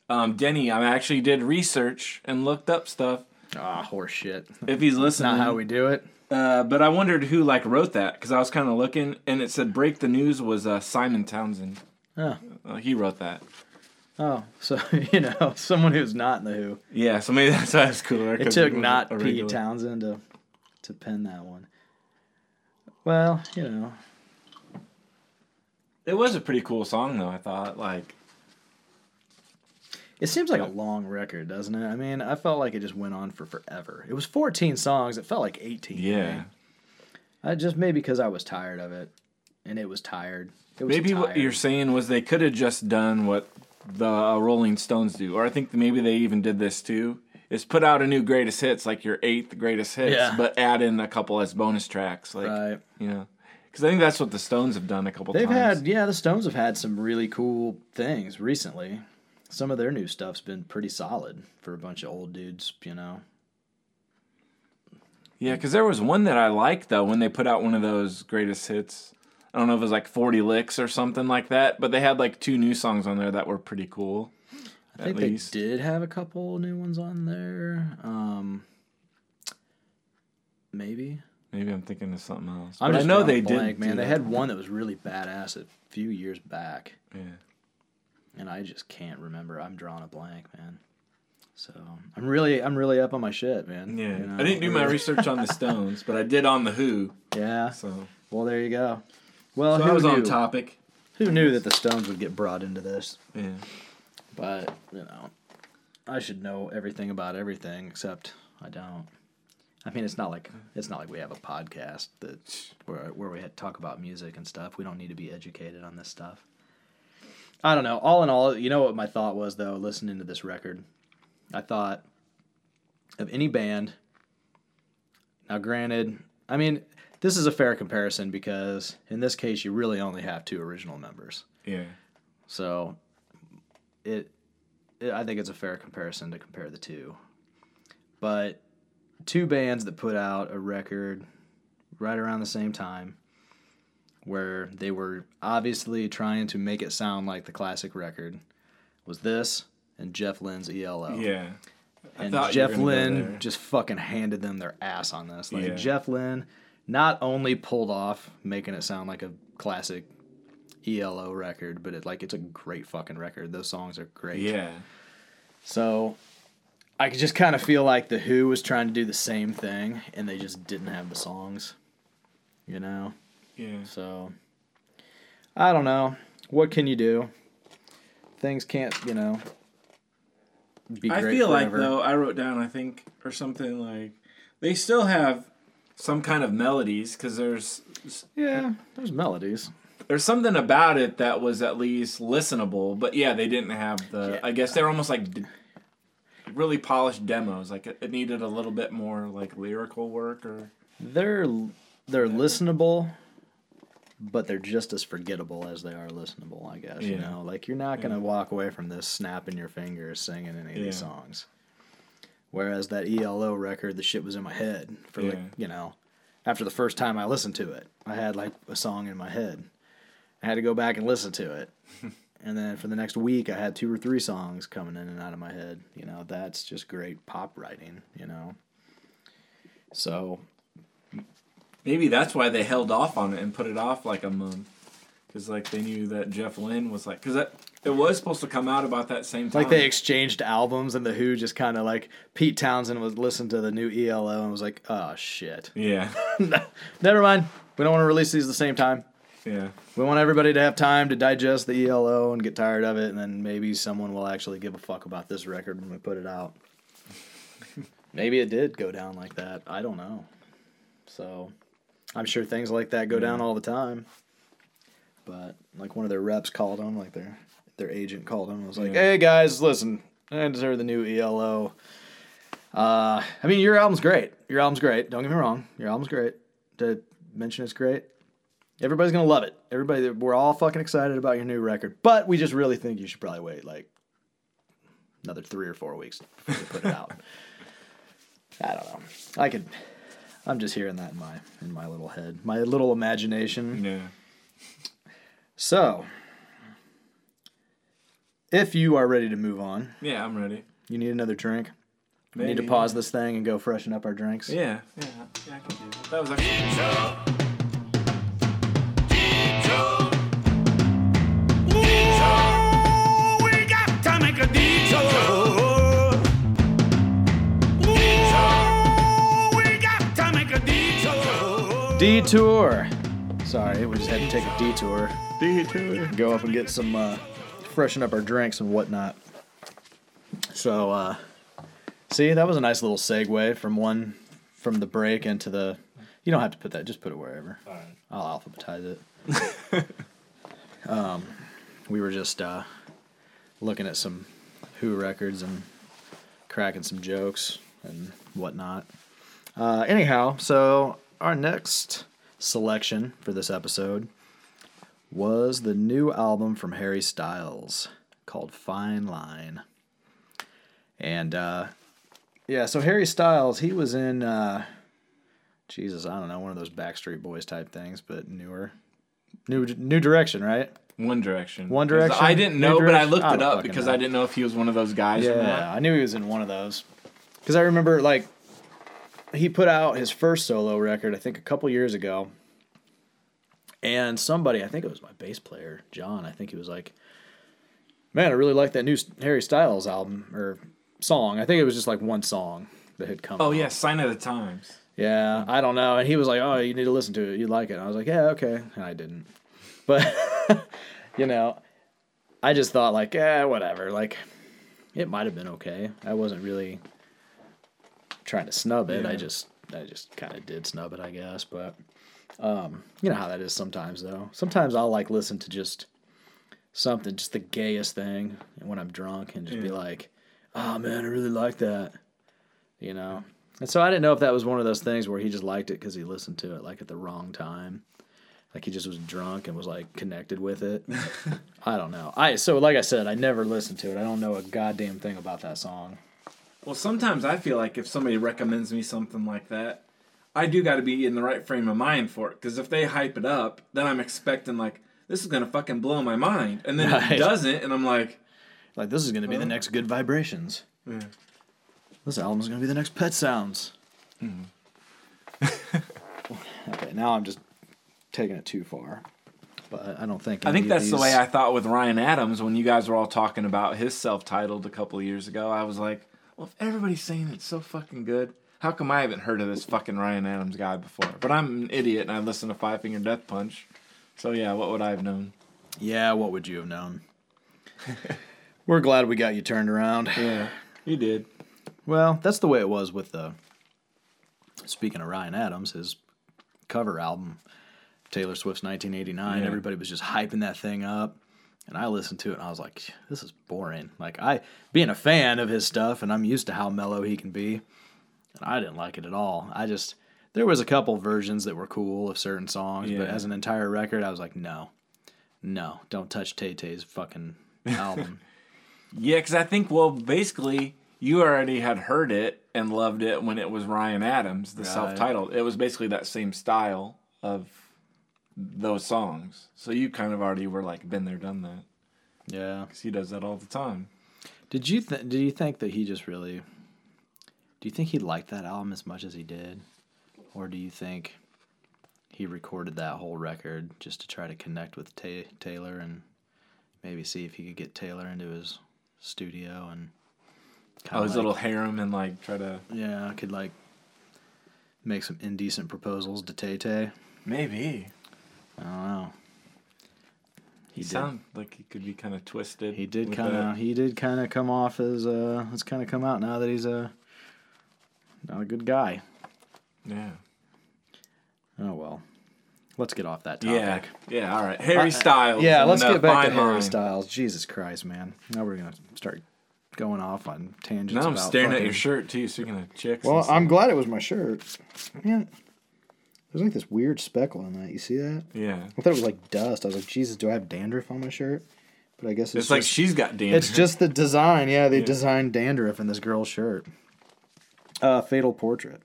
um, Denny. I actually did research and looked up stuff. ah, horse shit. If he's listening, Not how we do it. Uh, but I wondered who like wrote that because I was kind of looking, and it said "Break the News" was uh, Simon Townshend. Oh, Uh, he wrote that. oh, so [laughs] you know, someone who's not in the Who. Yeah, so maybe that's why it's cooler. It took not Pete regular- Townshend to to pen that one. Well, you know, It was a pretty cool song though. I thought like it seems like a long record, doesn't it? I mean, I felt like it just went on for forever. It was 14 songs. It felt like 18. yeah. I just maybe because I was tired of it, and it was tired. It was Maybe what you're saying was they could have just done what the uh, Rolling Stones do, or I think maybe they even did this too. Is put out a new greatest hits, like your eighth greatest hits, Yeah. but add in a couple as bonus tracks, like right. you know, because I think that's what the Stones have done a couple They've times. had yeah, the Stones have had some really cool things recently. Some of their new stuff's been pretty solid for a bunch of old dudes, you know. Yeah, because there was one that I liked though when they put out one of those greatest hits. I don't know if it was like 40 licks or something like that, but they had like two new songs on there that were pretty cool. I think they did have a couple new ones on there. Um, maybe. Maybe I'm thinking of something else. I know they blank, did. man. They had one that was really badass a few years back, Yeah. And I just can't remember. I'm drawing a blank, man. So I'm really, I'm really up on my shit, man. Yeah, You know, I didn't do my research on the [laughs] Stones, but I did on the Who. Yeah. So, Well, there you go. Well, so who I was knew? on topic. Who knew that the Stones would get brought into this? Yeah, But you know, I should know everything about everything, except I don't. I mean, it's not like it's not like we have a podcast that where where we talk about music and stuff. We don't need to be educated on this stuff. I don't know. All in all, you know what my thought was though, listening to this record. I thought of any band. Now, granted, I mean, this is a fair comparison because in this case, you really only have two original members. yeah, So it, it I think it's a fair comparison to compare the two. But two bands that put out a record right around the same time where they were obviously trying to make it sound like the classic record was this and Jeff Lynne's ELO. yeah. I And thought you were Jeff Lynne just fucking handed them their ass on this. Like Yeah. Jeff Lynne not only pulled off making it sound like a classic ELO record, but it like it's a great fucking record. Those songs are great. Yeah, So I could just kind of feel like the Who was trying to do the same thing and they just didn't have the songs. You know? Yeah. So I don't know. What can you do? Things can't, you know, be I feel like though I wrote down I think or something like they still have some kind of melodies because there's Yeah, there's melodies. there's something about it that was at least listenable. But yeah, they didn't have the. Yeah. I guess they were almost like d- really polished demos. Like it, it needed a little bit more like lyrical work or. They're they're listenable, but they're just as forgettable as they are listenable. I guess you know, like you're not gonna walk away from this snapping your fingers singing any of these songs. Whereas that ELO record, the shit was in my head for like you know, after the first time I listened to it, I had like a song in my head. I had to go back and listen to it. [laughs] And then for the next week, I had two or three songs coming in and out of my head. You know, that's just great pop writing, you know. So Maybe that's why they held off on it and put it off like a month, because like they knew that Jeff Lynne was like, because that it was supposed to come out about that same time. Like they exchanged albums, and the Who just kind of like Pete Townshend was listening to the new ELO and was like, "Oh shit, yeah, [laughs] never mind. We don't want to release these at the same time. yeah, We want everybody to have time to digest the ELO and get tired of it, and then maybe someone will actually give a fuck about this record when we put it out. [laughs] maybe it did go down like that. I don't know. So, I'm sure things like that go down all the time. But like one of their reps called them, like they're their agent called him and was like, Yeah. "Hey guys, listen, I deserve the new ELO. Uh, I mean, your album's great. Your album's great. Don't get me wrong. Your album's great. To mention it's great. Everybody's gonna love it. Everybody, we're all fucking excited about your new record. But we just really think you should probably wait like another three or four weeks to put it out. [laughs] I don't know. I could. I'm just hearing that in my in my little head, my little imagination. Yeah. So, if you are ready to move on, Yeah, I'm ready. you need another drink. We need to pause this thing and go freshen up our drinks. Yeah, yeah, yeah. I can do that. That was actually. We got to make a detour. Detour. Sorry, we just had to take a detour. Detour. Go up and get some, uh, freshen up our drinks and whatnot. So, uh, see, that was a nice little segue from one, from the break into the. You don't have to put that. Just put it wherever. All right. I'll alphabetize it. [laughs] um, we were just uh, looking at some Who records and cracking some jokes and whatnot. Uh, anyhow, so our next selection for this episode was the new album from Harry Styles called Fine Line. And uh, yeah, so Harry Styles, he was in uh, Jesus, I don't know, one of those Backstreet Boys type things, but newer, new new direction, right? One Direction. One Direction? I didn't know, but I looked I it up because know. I didn't know if he was one of those guys or Yeah. I knew he was in one of those. Because I remember, like, he put out his first solo record, I think, a couple years ago. And somebody, I think it was my bass player, John, I think he was like, man, I really like that new Harry Styles album or song. I think it was just like one song that had come Oh out. yeah, Sign of the Times. Yeah, I don't know. And he was like, "Oh, you need to listen to it. You'd like it." And I was like, "Yeah, okay." And I didn't. But [laughs] you know, I just thought like, "Yeah, whatever." Like it might have been okay. I wasn't really trying to snub it. I just I just kind of did snub it, I guess, but um, you know how that is sometimes though. Sometimes I'll like listen to just something just the gayest thing when I'm drunk and just be like, "Oh man, I really like that." You know. And so I didn't know if that was one of those things where he just liked it because he listened to it like at the wrong time, like he just was drunk and was like connected with it. [laughs] I don't know. I so like I said, I never listened to it. I don't know a goddamn thing about that song. Well, sometimes I feel like if somebody recommends me something like that, I do got to be in the right frame of mind for it. Because if they hype it up, then I'm expecting like this is gonna fucking blow my mind, and then Right. it doesn't, and I'm like, Like this is gonna be the next Good Vibrations. Yeah. This album's gonna be the next Pet Sounds. Mm-hmm. [laughs] okay, now I'm just taking it too far, but I don't think. I think that's the way I thought with Ryan Adams when you guys were all talking about his self-titled a couple of years ago. I was like, well, if everybody's saying it's so fucking good, how come I haven't heard of this fucking Ryan Adams guy before? But I'm an idiot and I listen to Five Finger Death Punch. So yeah, what would I have known? Yeah, what would you have known? [laughs] We're glad we got you turned around. Yeah, you did. Well, that's the way it was with the. Speaking of Ryan Adams, his cover album, Taylor Swift's 1989. Yeah. Everybody was just hyping that thing up, and I listened to it and I was like, "This is boring." Like I, being a fan of his stuff, and I'm used to how mellow he can be, and I didn't like it at all. I just there was a couple versions that were cool of certain songs, but as an entire record, I was like, "No, no, don't touch Tay Tay's fucking album." [laughs] Yeah, because I think well, basically, you already had heard it and loved it when it was Ryan Adams, the Right. self-titled. It was basically that same style of those songs. So you kind of already were like been there, done that. yeah. Because he does that all the time. Did you th- did you think that he just really? Do you think he liked that album as much as he did, or do you think he recorded that whole record just to try to connect with Ta- Taylor and maybe see if he could get Taylor into his studio and Oh, his like- little harem and like try to yeah could like make some indecent proposals to Tay Tay. maybe. I don't know. He did. sound like he could be kind of twisted. He did kind of he did kind of come off as uh it's kind of come out now that he's a not a good guy. Yeah. Oh well. let's get off that topic. Yeah, yeah. All right, Harry Styles. Yeah, let's get back to Harry line. Styles. Jesus Christ, man! Now we're gonna start going off on tangents. Now I'm staring at your shirt too. Speaking of chicks. Well. I'm glad it was my shirt. Man, there's like this weird speckle on that. You see that? Yeah, I thought it was like dust. I was like, Jesus, do I have dandruff on my shirt? But I guess it's, it's, like she's got dandruff. it's just the design. Yeah, they designed dandruff in this girl's shirt. Uh, Fatal Portrait.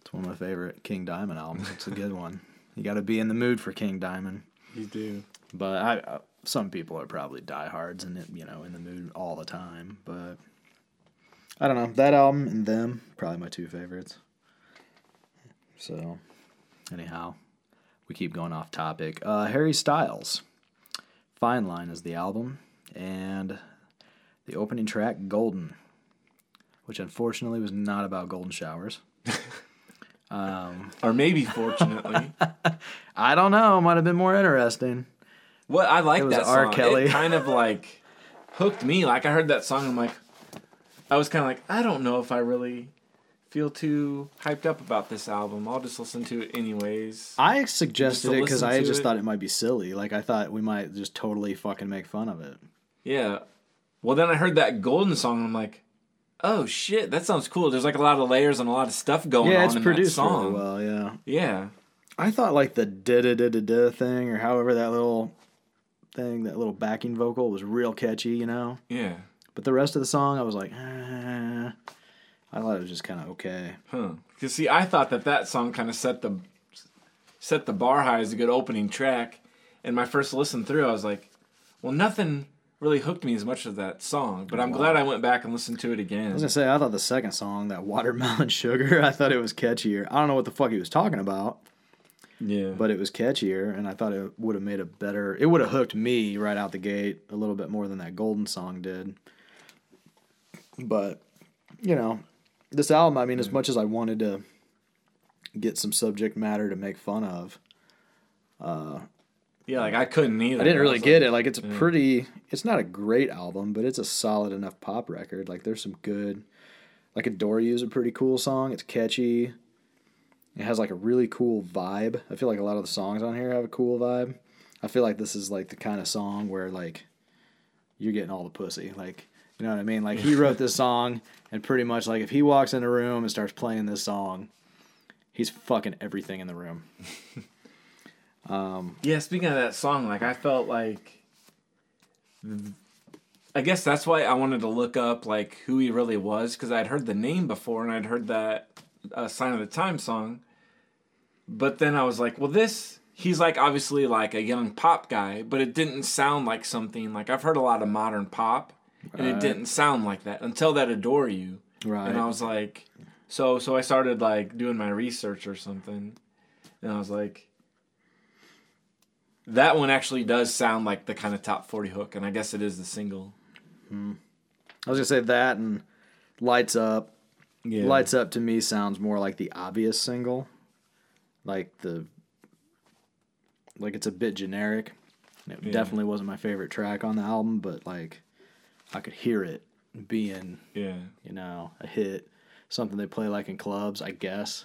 It's one of my favorite King Diamond albums. It's a good [laughs] one. You got to be in the mood for King Diamond. you do. But I, uh, some people are probably diehards and you know in the mood all the time. But I don't know that album and them probably my two favorites. So, anyhow, we keep going off topic. Uh, Harry Styles, Fine Line is the album, and the opening track Golden, which unfortunately was not about golden showers. [laughs] Or maybe fortunately. [laughs] I don't know. Might have been more interesting. What I like that R. song. Kelly. It kind of like hooked me. Like I heard that song, I'm like, I was kind of like, I don't know if I really feel too hyped up about this album. I'll just listen to it anyways. I suggested it because I just it. thought it might be silly. Like I thought we might just totally fucking make fun of it. Yeah. Well, then I heard that Golden song. And I'm like, oh shit, that sounds cool. There's like a lot of layers and a lot of stuff going yeah, on it's in produced that really well. Yeah, Yeah. I thought like the da da da da da thing or however that little thing, that little backing vocal was real catchy, you know. Yeah. But the rest of the song, I was like, eh. I thought it was just kind of okay. Huh. Cause see, I thought that that song kind of set the set the bar high as a good opening track. And my first listen through, I was like, well, nothing really hooked me as much as that song. But I'm glad I went back and listened to it again. I was gonna say I thought the second song, that watermelon [laughs] sugar, I thought it was catchier. I don't know what the fuck he was talking about. Yeah. but it was catchier and I thought it would have made a better it would have hooked me right out the gate a little bit more than that golden song did. But you know, this album, I mean, as much as I wanted to get some subject matter to make fun of, uh, yeah, like I couldn't either. I didn't really was get like, it. Like it's a pretty it's not a great album, but it's a solid enough pop record. Like there's some good like Adore You is a pretty cool song. It's catchy. It has like a really cool vibe. I feel like a lot of the songs on here have a cool vibe. I feel like this is like the kind of song where like you're getting all the pussy. Like you know what I mean? Like [laughs] he wrote this song and pretty much like if he walks in a room and starts playing this song, he's fucking everything in the room. [laughs] Yeah, speaking of that song, like I felt like I guess that's why I wanted to look up like who he really was because I'd heard the name before and I'd heard that uh, "Sign of the Time" song, but then I was like, well, this he's like obviously like a young pop guy, but it didn't sound like something like I've heard a lot of modern pop, and it uh, didn't sound like that until that "Adore You," Right. and I was like, so so I started like doing my research or something, and I was like. That one actually does sound like the kind of top 40 hook, and I guess it is the single. Hmm. I was gonna say that and Lights Up. Yeah. Lights Up to me sounds more like the obvious single. Like the like it's a bit generic. It Yeah. definitely wasn't my favorite track on the album, but like I could hear it being, Yeah. you know, a hit. Something they play like in clubs, I guess.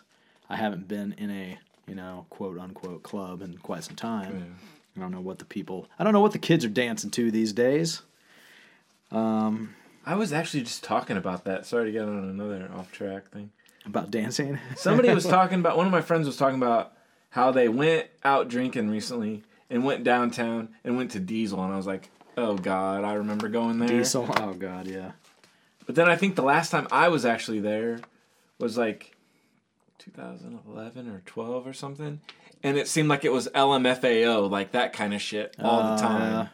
I haven't been in a, you know, quote unquote club in quite some time. I don't know what the people I don't know what the kids are dancing to these days. Um, I was actually just talking about that. Sorry to get on another off track thing. About dancing. [laughs] Somebody was talking about, one of my friends was talking about how they went out drinking recently and went downtown and went to Diesel. And I was like, oh God, I remember going there. Diesel. Oh god, yeah. But then I think the last time I was actually there was like 2011 or 12 or something. And it seemed like it was LMFAO, like that kind of shit all the Uh, time.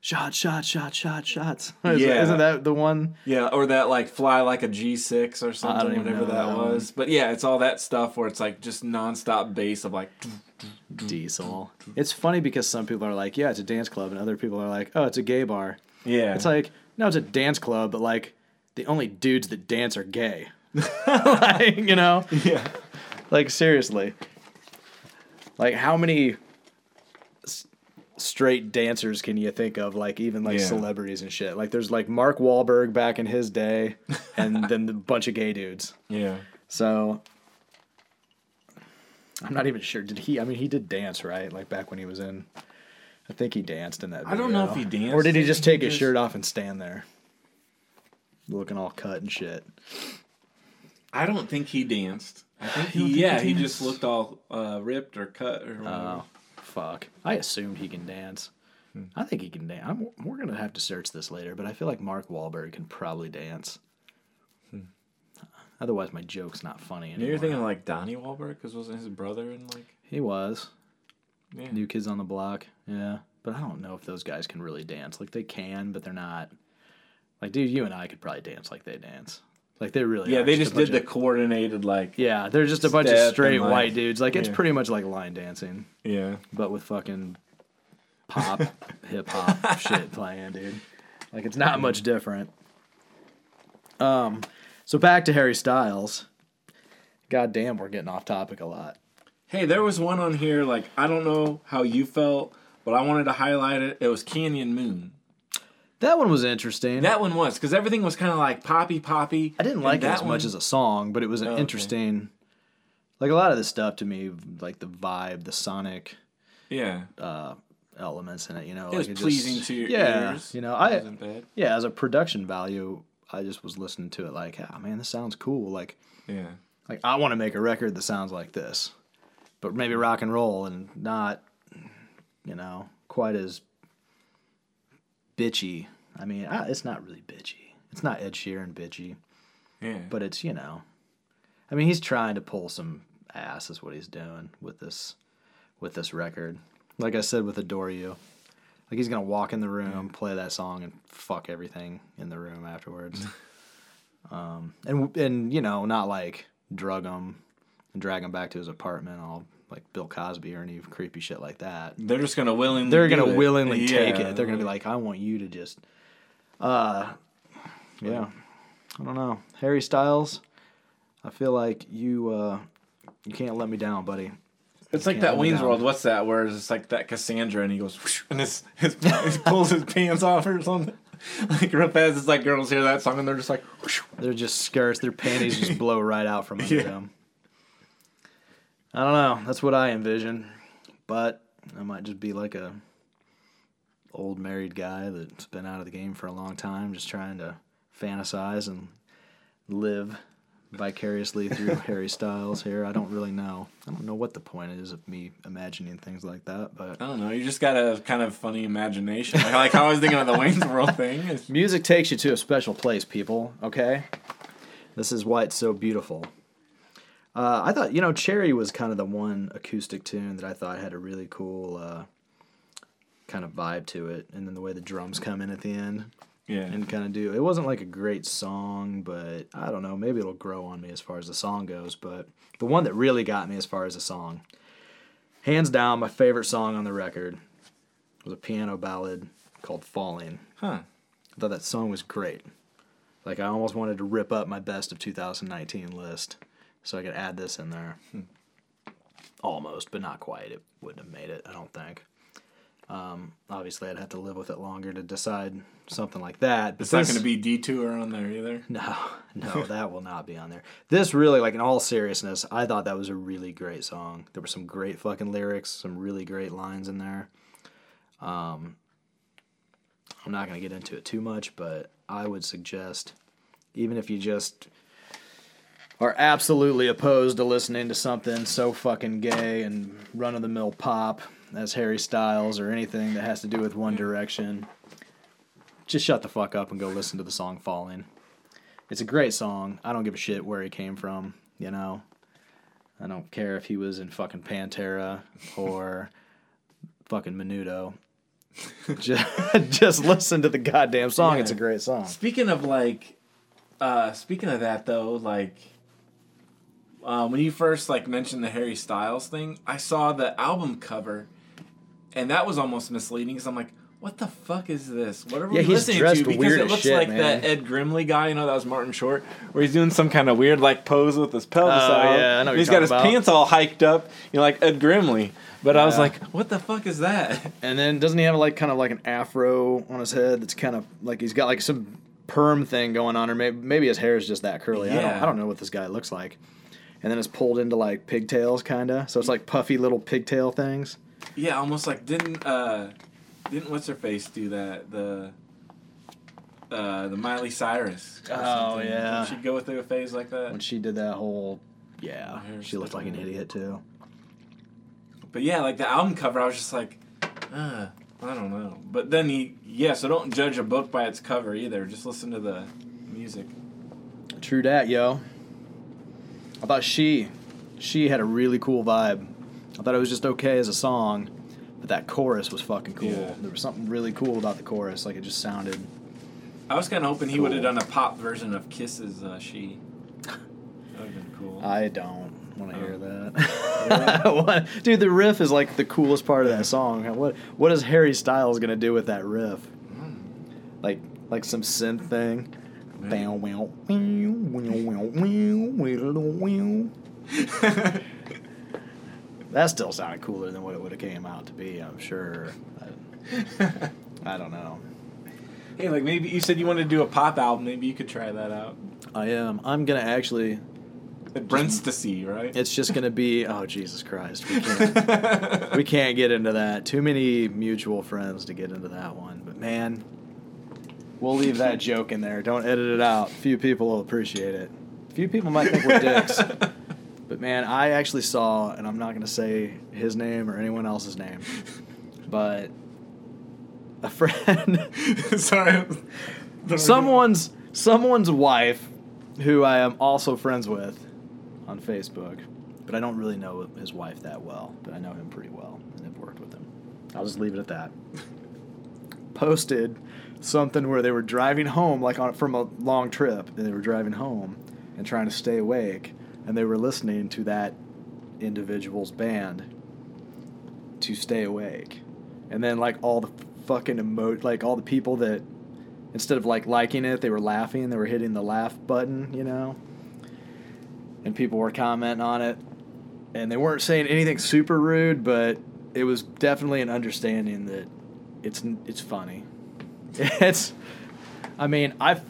Shot, shot, shot, shot, shots. [laughs] Is- Yeah. Isn't that the one? Yeah, or that like fly like a G6 or something, whatever that, that was. But yeah, it's all that stuff where it's like just nonstop bass of like, Diesel. It's funny because some people are like, yeah, it's a dance club, and other people are like, oh, it's a gay bar. yeah. It's like, no, it's a dance club, but like, the only dudes that dance are gay. [laughs] like, you know? [laughs] yeah, Like, seriously. Like, how many s- straight dancers can you think of? Like, even like Yeah. celebrities and shit. Like, there's like Mark Wahlberg back in his day, and [laughs] then the bunch of gay dudes. yeah. So I'm not even sure. Did he? I mean, he did dance, right? Like back when he was in. I think he danced in that. I don't know if he danced. or did he just take his Just- shirt off and stand there, looking all cut and shit. I don't think he danced. I think he, think yeah, he he just looked all uh, ripped or cut or whatever. Oh, fuck! I assumed he can dance. Hmm. I think he can dance. I'm, we're gonna have to search this later, but I feel like Mark Wahlberg can probably dance. Otherwise, my joke's not funny anymore. You're thinking like Donnie Wahlberg because wasn't his brother in like he was yeah. New Kids on the Block. Yeah, but I don't know if those guys can really dance. Like they can, but they're not. Like, dude, you and I could probably dance like they dance. Like they really. yeah, they just bunch did the of- coordinated like Yeah, they're just a bunch of straight like- white dudes. Like it's yeah. pretty much like line dancing, yeah. but with fucking [laughs] pop, hip hop shit playing, dude. Like it's not much different. Um, so back to Harry Styles. God damn, we're getting off topic a lot. Hey, there was one on here like I don't know how you felt, but I wanted to highlight it. It was Canyon Moon. That one was interesting. That one was because everything was kind of like poppy poppy. I didn't like it that as much as a song, but it was an Oh, okay. interesting. Like a lot of this stuff to me, like the vibe, the sonic yeah. uh, elements in it. You know, It was like pleasing just- to your yeah, ears. You know, I wasn't bad. yeah, as a production value, I just was listening to it like, ah, man, this sounds cool. Like, Yeah. like I want to make a record that sounds like this, but maybe rock and roll and not, you know, quite as bitchy. I mean, ah, it's not really bitchy. It's not Ed Sheeran bitchy, Yeah. but it's you know, I mean, he's trying to pull some ass is what he's doing with this, with this record. Like I said with Adore You, like he's gonna walk in the room, play that song, and fuck everything in the room afterwards. [laughs] um, and and you know, not like drug him and drag him back to his apartment, all like Bill Cosby or any creepy shit like that. They're just gonna willingly. They're gonna it. willingly take it. They're gonna be like, I want you to just, uh, yeah. I don't know, Harry Styles. I feel like you uh, you can't let me down, buddy. It's like that Wayne's. World. What's that? Where it's like that Cassandra, and he goes whoosh, and his, his [laughs] he pulls his pants off or something. [laughs] Like real fast, it's like girls hear that song and they're just like, whoosh. They're just skirts. Their panties just [laughs] blow right out from under Yeah. them. I don't know. That's what I envision, but I might just be like a old married guy that's been out of the game for a long time, just trying to fantasize and live vicariously through [laughs] Harry Styles here. I don't really know. I don't know what the point is of me imagining things like that, but I don't know. You just got a kind of funny imagination. Like, like how I was thinking of the Wayne's [laughs] World thing. It's, Music takes you to a special place, people, okay? This is why it's so beautiful. Uh, I thought, you know, Cherry was kind of the one acoustic tune that I thought had a really cool uh, kind of vibe to it. And then the way the drums come in at the end yeah. and kind of do it wasn't like a great song, but I don't know. Maybe it'll grow on me as far as the song goes. But the one that really got me as far as the song, hands down, my favorite song on the record was a piano ballad called Falling. Huh. I thought that song was great. Like I almost wanted to rip up my best of 2019 list so I could add this in there. Hmm. Almost, but not quite. It wouldn't have made it, I don't think. Um, obviously, I'd have to live with it longer to decide something like that. But It's not going to be detour on there either. [laughs] no, [laughs] no, that will not be on there. This really, like in all seriousness, I thought that was a really great song. There were some great fucking lyrics, some really great lines in there. Um, I'm not gonna get into it too much, but I would suggest, even if you just are absolutely opposed to listening to something so fucking gay and run of the mill pop as Harry Styles or anything that has to do with One Direction, just shut the fuck up and go listen to the song Falling. It's a great song. I don't give a shit where he came from, you know. I don't care if he was in fucking Pantera or fucking Menudo. [laughs] just, [laughs] just listen to the goddamn song. Yeah. It's a great song. Speaking of like, uh, speaking of that though, like, uh, when you first like mentioned the Harry Styles thing, I saw the album cover, and that was almost misleading because I'm like, what the fuck is this? What are we Yeah, listening to? Because it looks shit, like man. that Ed Grimley guy. You know, that was Martin Short, where he's doing some kind of weird like pose with his pelvis Oh, out. yeah, I know what He's got his about. pants all hiked up, you know, like Ed Grimley. But I was like, what the fuck is that? [laughs] And then doesn't he have like kind of like an afro on his head that's kind of like he's got like some perm thing going on, or maybe maybe his hair is just that curly. I don't Yeah. I don't know what this guy looks like. and then it's pulled into like pigtails, kind of. So it's like puffy little pigtail things. Yeah, almost like didn't uh didn't what's her face do that the uh the Miley Cyrus. Oh, something? yeah. Didn't she go through a phase like that. When she did that whole, yeah, she looked like an idiot too. But yeah, like the album cover, I was just like, uh, I don't know. But then he yeah, so don't judge a book by its cover either. Just listen to the music. True dat, yo. I thought she, she had a really cool vibe. I thought it was just okay as a song, but that chorus was fucking cool. Yeah. There was something really cool about the chorus. Like it just sounded. I was kind of hoping he would have done a pop version of Kiss's. Uh, she. That would have been cool. I don't want to Oh. hear that. [laughs] [laughs] What- Dude, the riff is like the coolest part of that song. What What is Harry Styles gonna do with that riff? Mm. Like like some synth thing. Bow, wow, wow, wow, wow, wow, wow. [laughs] That still sounded cooler than what it would have came out to be. I'm sure. I, [laughs] I don't know. hey, like maybe you said you wanted to do a pop album. Maybe you could try that out. I am. I'm gonna actually. Brent's to see, right? It's just gonna be. Oh Jesus Christ! We can't. [laughs] we can't get into that. Too many mutual friends to get into that one. But man, we'll leave that joke in there. Don't edit it out. Few people will appreciate it. Few people might think we're dicks. [laughs] But man, I actually saw, and I'm not gonna say his name or anyone else's name, [laughs] but a friend, [laughs] Sorry. someone's someone's wife, who I am also friends with on Facebook, but I don't really know his wife that well, but I know him pretty well and have worked with him. I'll just leave it at that. [laughs] Posted something where they were driving home, like on from a long trip, and they were driving home and trying to stay awake, and they were listening to that individual's band to stay awake, and then like all the fucking emo, like all the people that instead of like liking it, they were laughing. They were hitting the laugh button, you know. And people were commenting on it, and they weren't saying anything super rude, but it was definitely an understanding that it's it's funny. [laughs] It's, I mean, I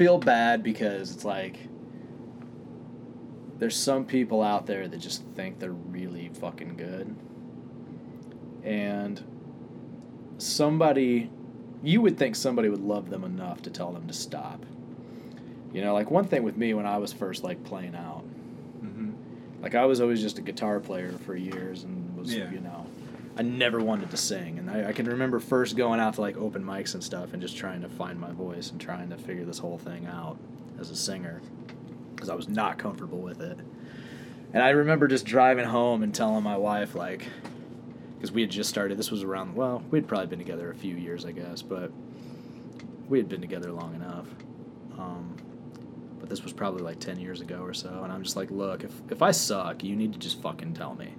feel bad because it's like there's some people out there that just think they're really fucking good, and somebody you would think somebody would love them enough to tell them to stop you know like one thing with me when i was first like playing out Mm-hmm. like i was always just a guitar player for years and was Yeah. you know i never wanted to sing and I, I can remember first going out to like open mics and stuff and just trying to find my voice and trying to figure this whole thing out as a singer because i was not comfortable with it and i remember just driving home and telling my wife like because we had just started. This was around well, we'd probably been together a few years, I guess, but we had been together long enough. Um, but this was probably like ten years ago or so, and I'm just like, look, if if I suck, you need to just fucking tell me,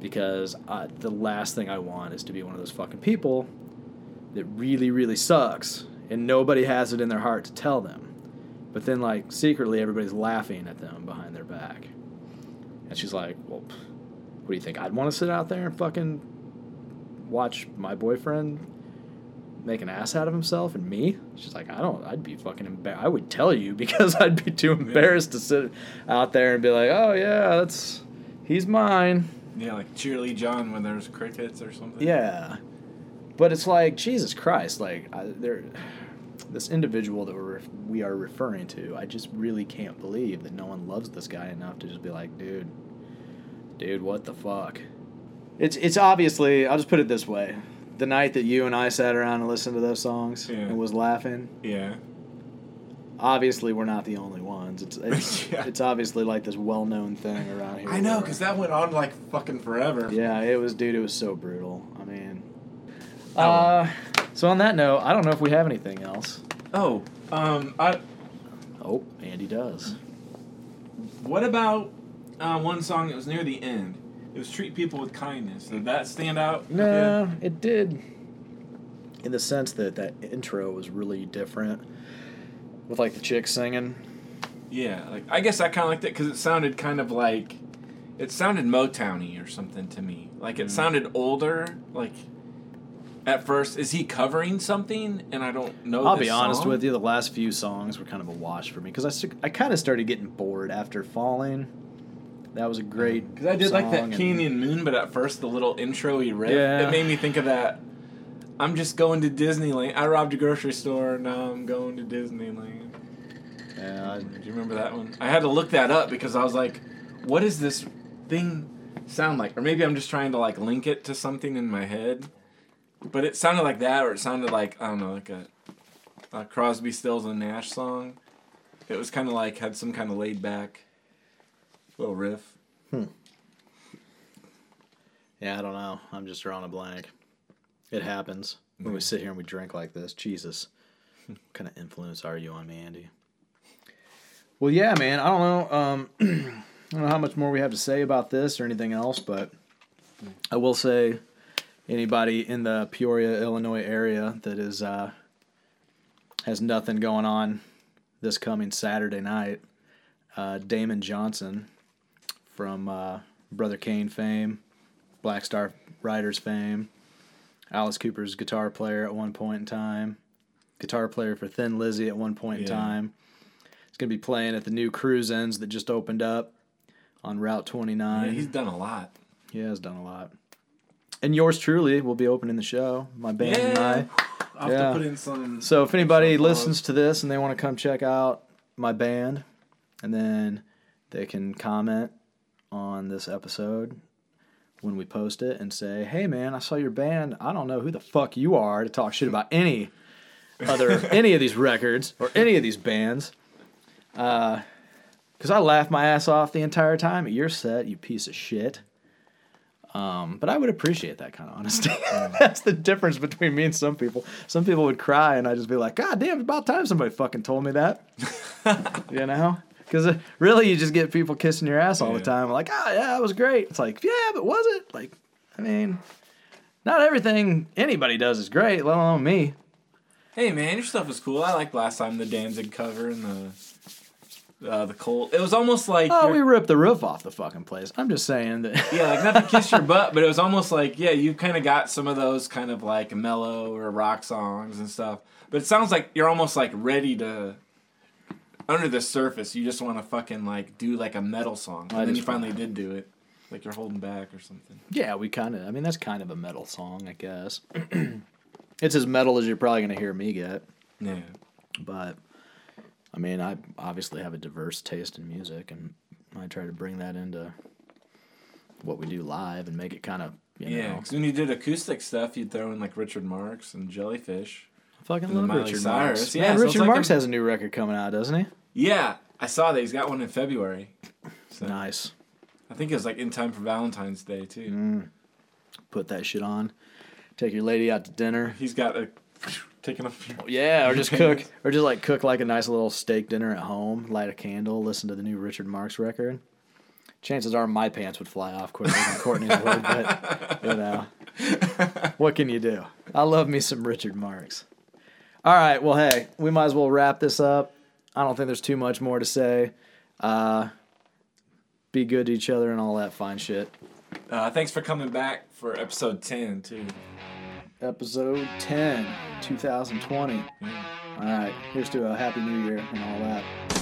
because I, the last thing I want is to be one of those fucking people that really really sucks, and nobody has it in their heart to tell them, but then like secretly everybody's laughing at them behind their back, and she's like, well. what do you think? I'd want to sit out there and fucking watch my boyfriend make an ass out of himself and me? She's like, I don't. I'd be fucking embarrassed. I would tell you [laughs] because I'd be too embarrassed to sit out there and be like, oh yeah, that's he's mine. Yeah, like Cheerly John when there's crickets or something. Yeah, but it's like Jesus Christ, like I, there, this individual that we're we are referring to. I just really can't believe that no one loves this guy enough to just be like, dude, dude, what the fuck? It's it's obviously. I'll just put it this way: the night that you and I sat around and listened to those songs Yeah. and was laughing. Yeah. Obviously, we're not the only ones. It's it's, [laughs] Yeah. it's obviously like this well-known thing around here. I know, because that went on like fucking forever. yeah, it was, dude. It was so brutal. I mean, Oh. uh, so on that note, I don't know if we have anything else. Oh, um, I. Oh, Andy does. What about uh, one song that was near the end? It was "Treat People with Kindness." Did that stand out? No, it did. In the sense that that intro was really different, with like the chicks singing. Yeah, like I guess I kind of liked it because it sounded kind of like, it sounded Motowny or something to me. Like it Mm. sounded older, like, at first. Is he covering something? And I don't know. I'll be honest song? with you. The last few songs were kind of a wash for me because I, st- I kind of started getting bored after Falling. That was a great. Because I did like that Canyon Moon, but at first the little intro he riff, Yeah. it made me think of that. I'm just going to Disneyland. I robbed a grocery store, now I'm going to Disneyland. Yeah, I- Do you remember that one? I had to look that up because I was like, what does this thing sound like? Or maybe I'm just trying to like link it to something in my head. But it sounded like that, or it sounded like, I don't know, like a, a Crosby, Stills, and Nash song. It was kind of like, had some kind of laid back little riff. Hmm. yeah, I don't know. I'm just drawing a blank. It happens when we sit here and we drink like this. Jesus, what kind of influence are you on me, Andy? Well, yeah, man. I don't know. Um, [clears throat] I don't know how much more we have to say about this or anything else, but I will say, anybody in the Peoria, Illinois area that is uh, has nothing going on this coming Saturday night, uh, Damon Johnson from uh, Brother Cane fame, Black Star Riders fame, Alice Cooper's guitar player at one point in time, guitar player for Thin Lizzy at one point in Yeah. time. He's going to be playing at the new Crusens that just opened up on Route 29. Yeah, he's done a lot. He has done a lot. And yours truly will be opening the show. My band and I. I'll have Yeah. to put in some. So if anybody listens to this and they want to come check out my band, and then they can comment on this episode when we post it and say, "Hey man, I saw your band. I don't know who the fuck you are to talk shit about any other [laughs] any of these records or any of these bands." Because I laughed my ass off the entire time at your set, you piece of shit. Um, but I would appreciate that kind of honesty. [laughs] [laughs] That's the difference between me and some people. Some people would cry, and I'd just be like, God damn, it's about time somebody fucking told me that. you know? Because really, you just get people kissing your ass all the time. Like, ah, yeah, it was great. It's like, yeah, but was it? Like, I mean, not everything anybody does is great, let alone me. Hey man, your stuff was cool. I liked last time the Danzig cover and the uh, the Cult. It was almost like Oh, we ripped the roof off the fucking place. I'm just saying that. yeah, like not to kiss your [laughs] butt, but it was almost like yeah, you kind of got some of those kind of like mellow or rock songs and stuff. But it sounds like you're almost like ready to under the surface. You just want to fucking like do like a metal song, I and then you finally did do it. Like you're holding back or something. Yeah, we kind of. I mean, that's kind of a metal song, I guess. [clears throat] it's as metal as you're probably gonna hear me get, Yeah. but I mean, I obviously have a diverse taste in music, and I try to bring that into what we do live and make it kind of, you Yeah, because when you did acoustic stuff, you'd throw in like Richard Marx and Jellyfish. I fucking love Richard Cyrus. Marx. Yeah, so Richard like Marx a- has a new record coming out, doesn't he? Yeah, I saw that he's got one in February. So Nice. I think it was like in time for Valentine's Day too. Mm. Put that shit on. Take your lady out to dinner. He's got a taking a your- [laughs] Yeah, or just cook, [laughs] or just like cook like a nice little steak dinner at home, light a candle, listen to the new Richard Marx record. Chances are my pants would fly off quicker than [laughs] Courtney's would, but you know, what can you do? I love me some Richard Marx. All right, well, hey, we might as well wrap this up. I don't think there's too much more to say. Uh, be good to each other and all that fine shit. Uh, thanks for coming back for episode ten too. Episode 10, 2020. All right, here's to a happy new year and all that.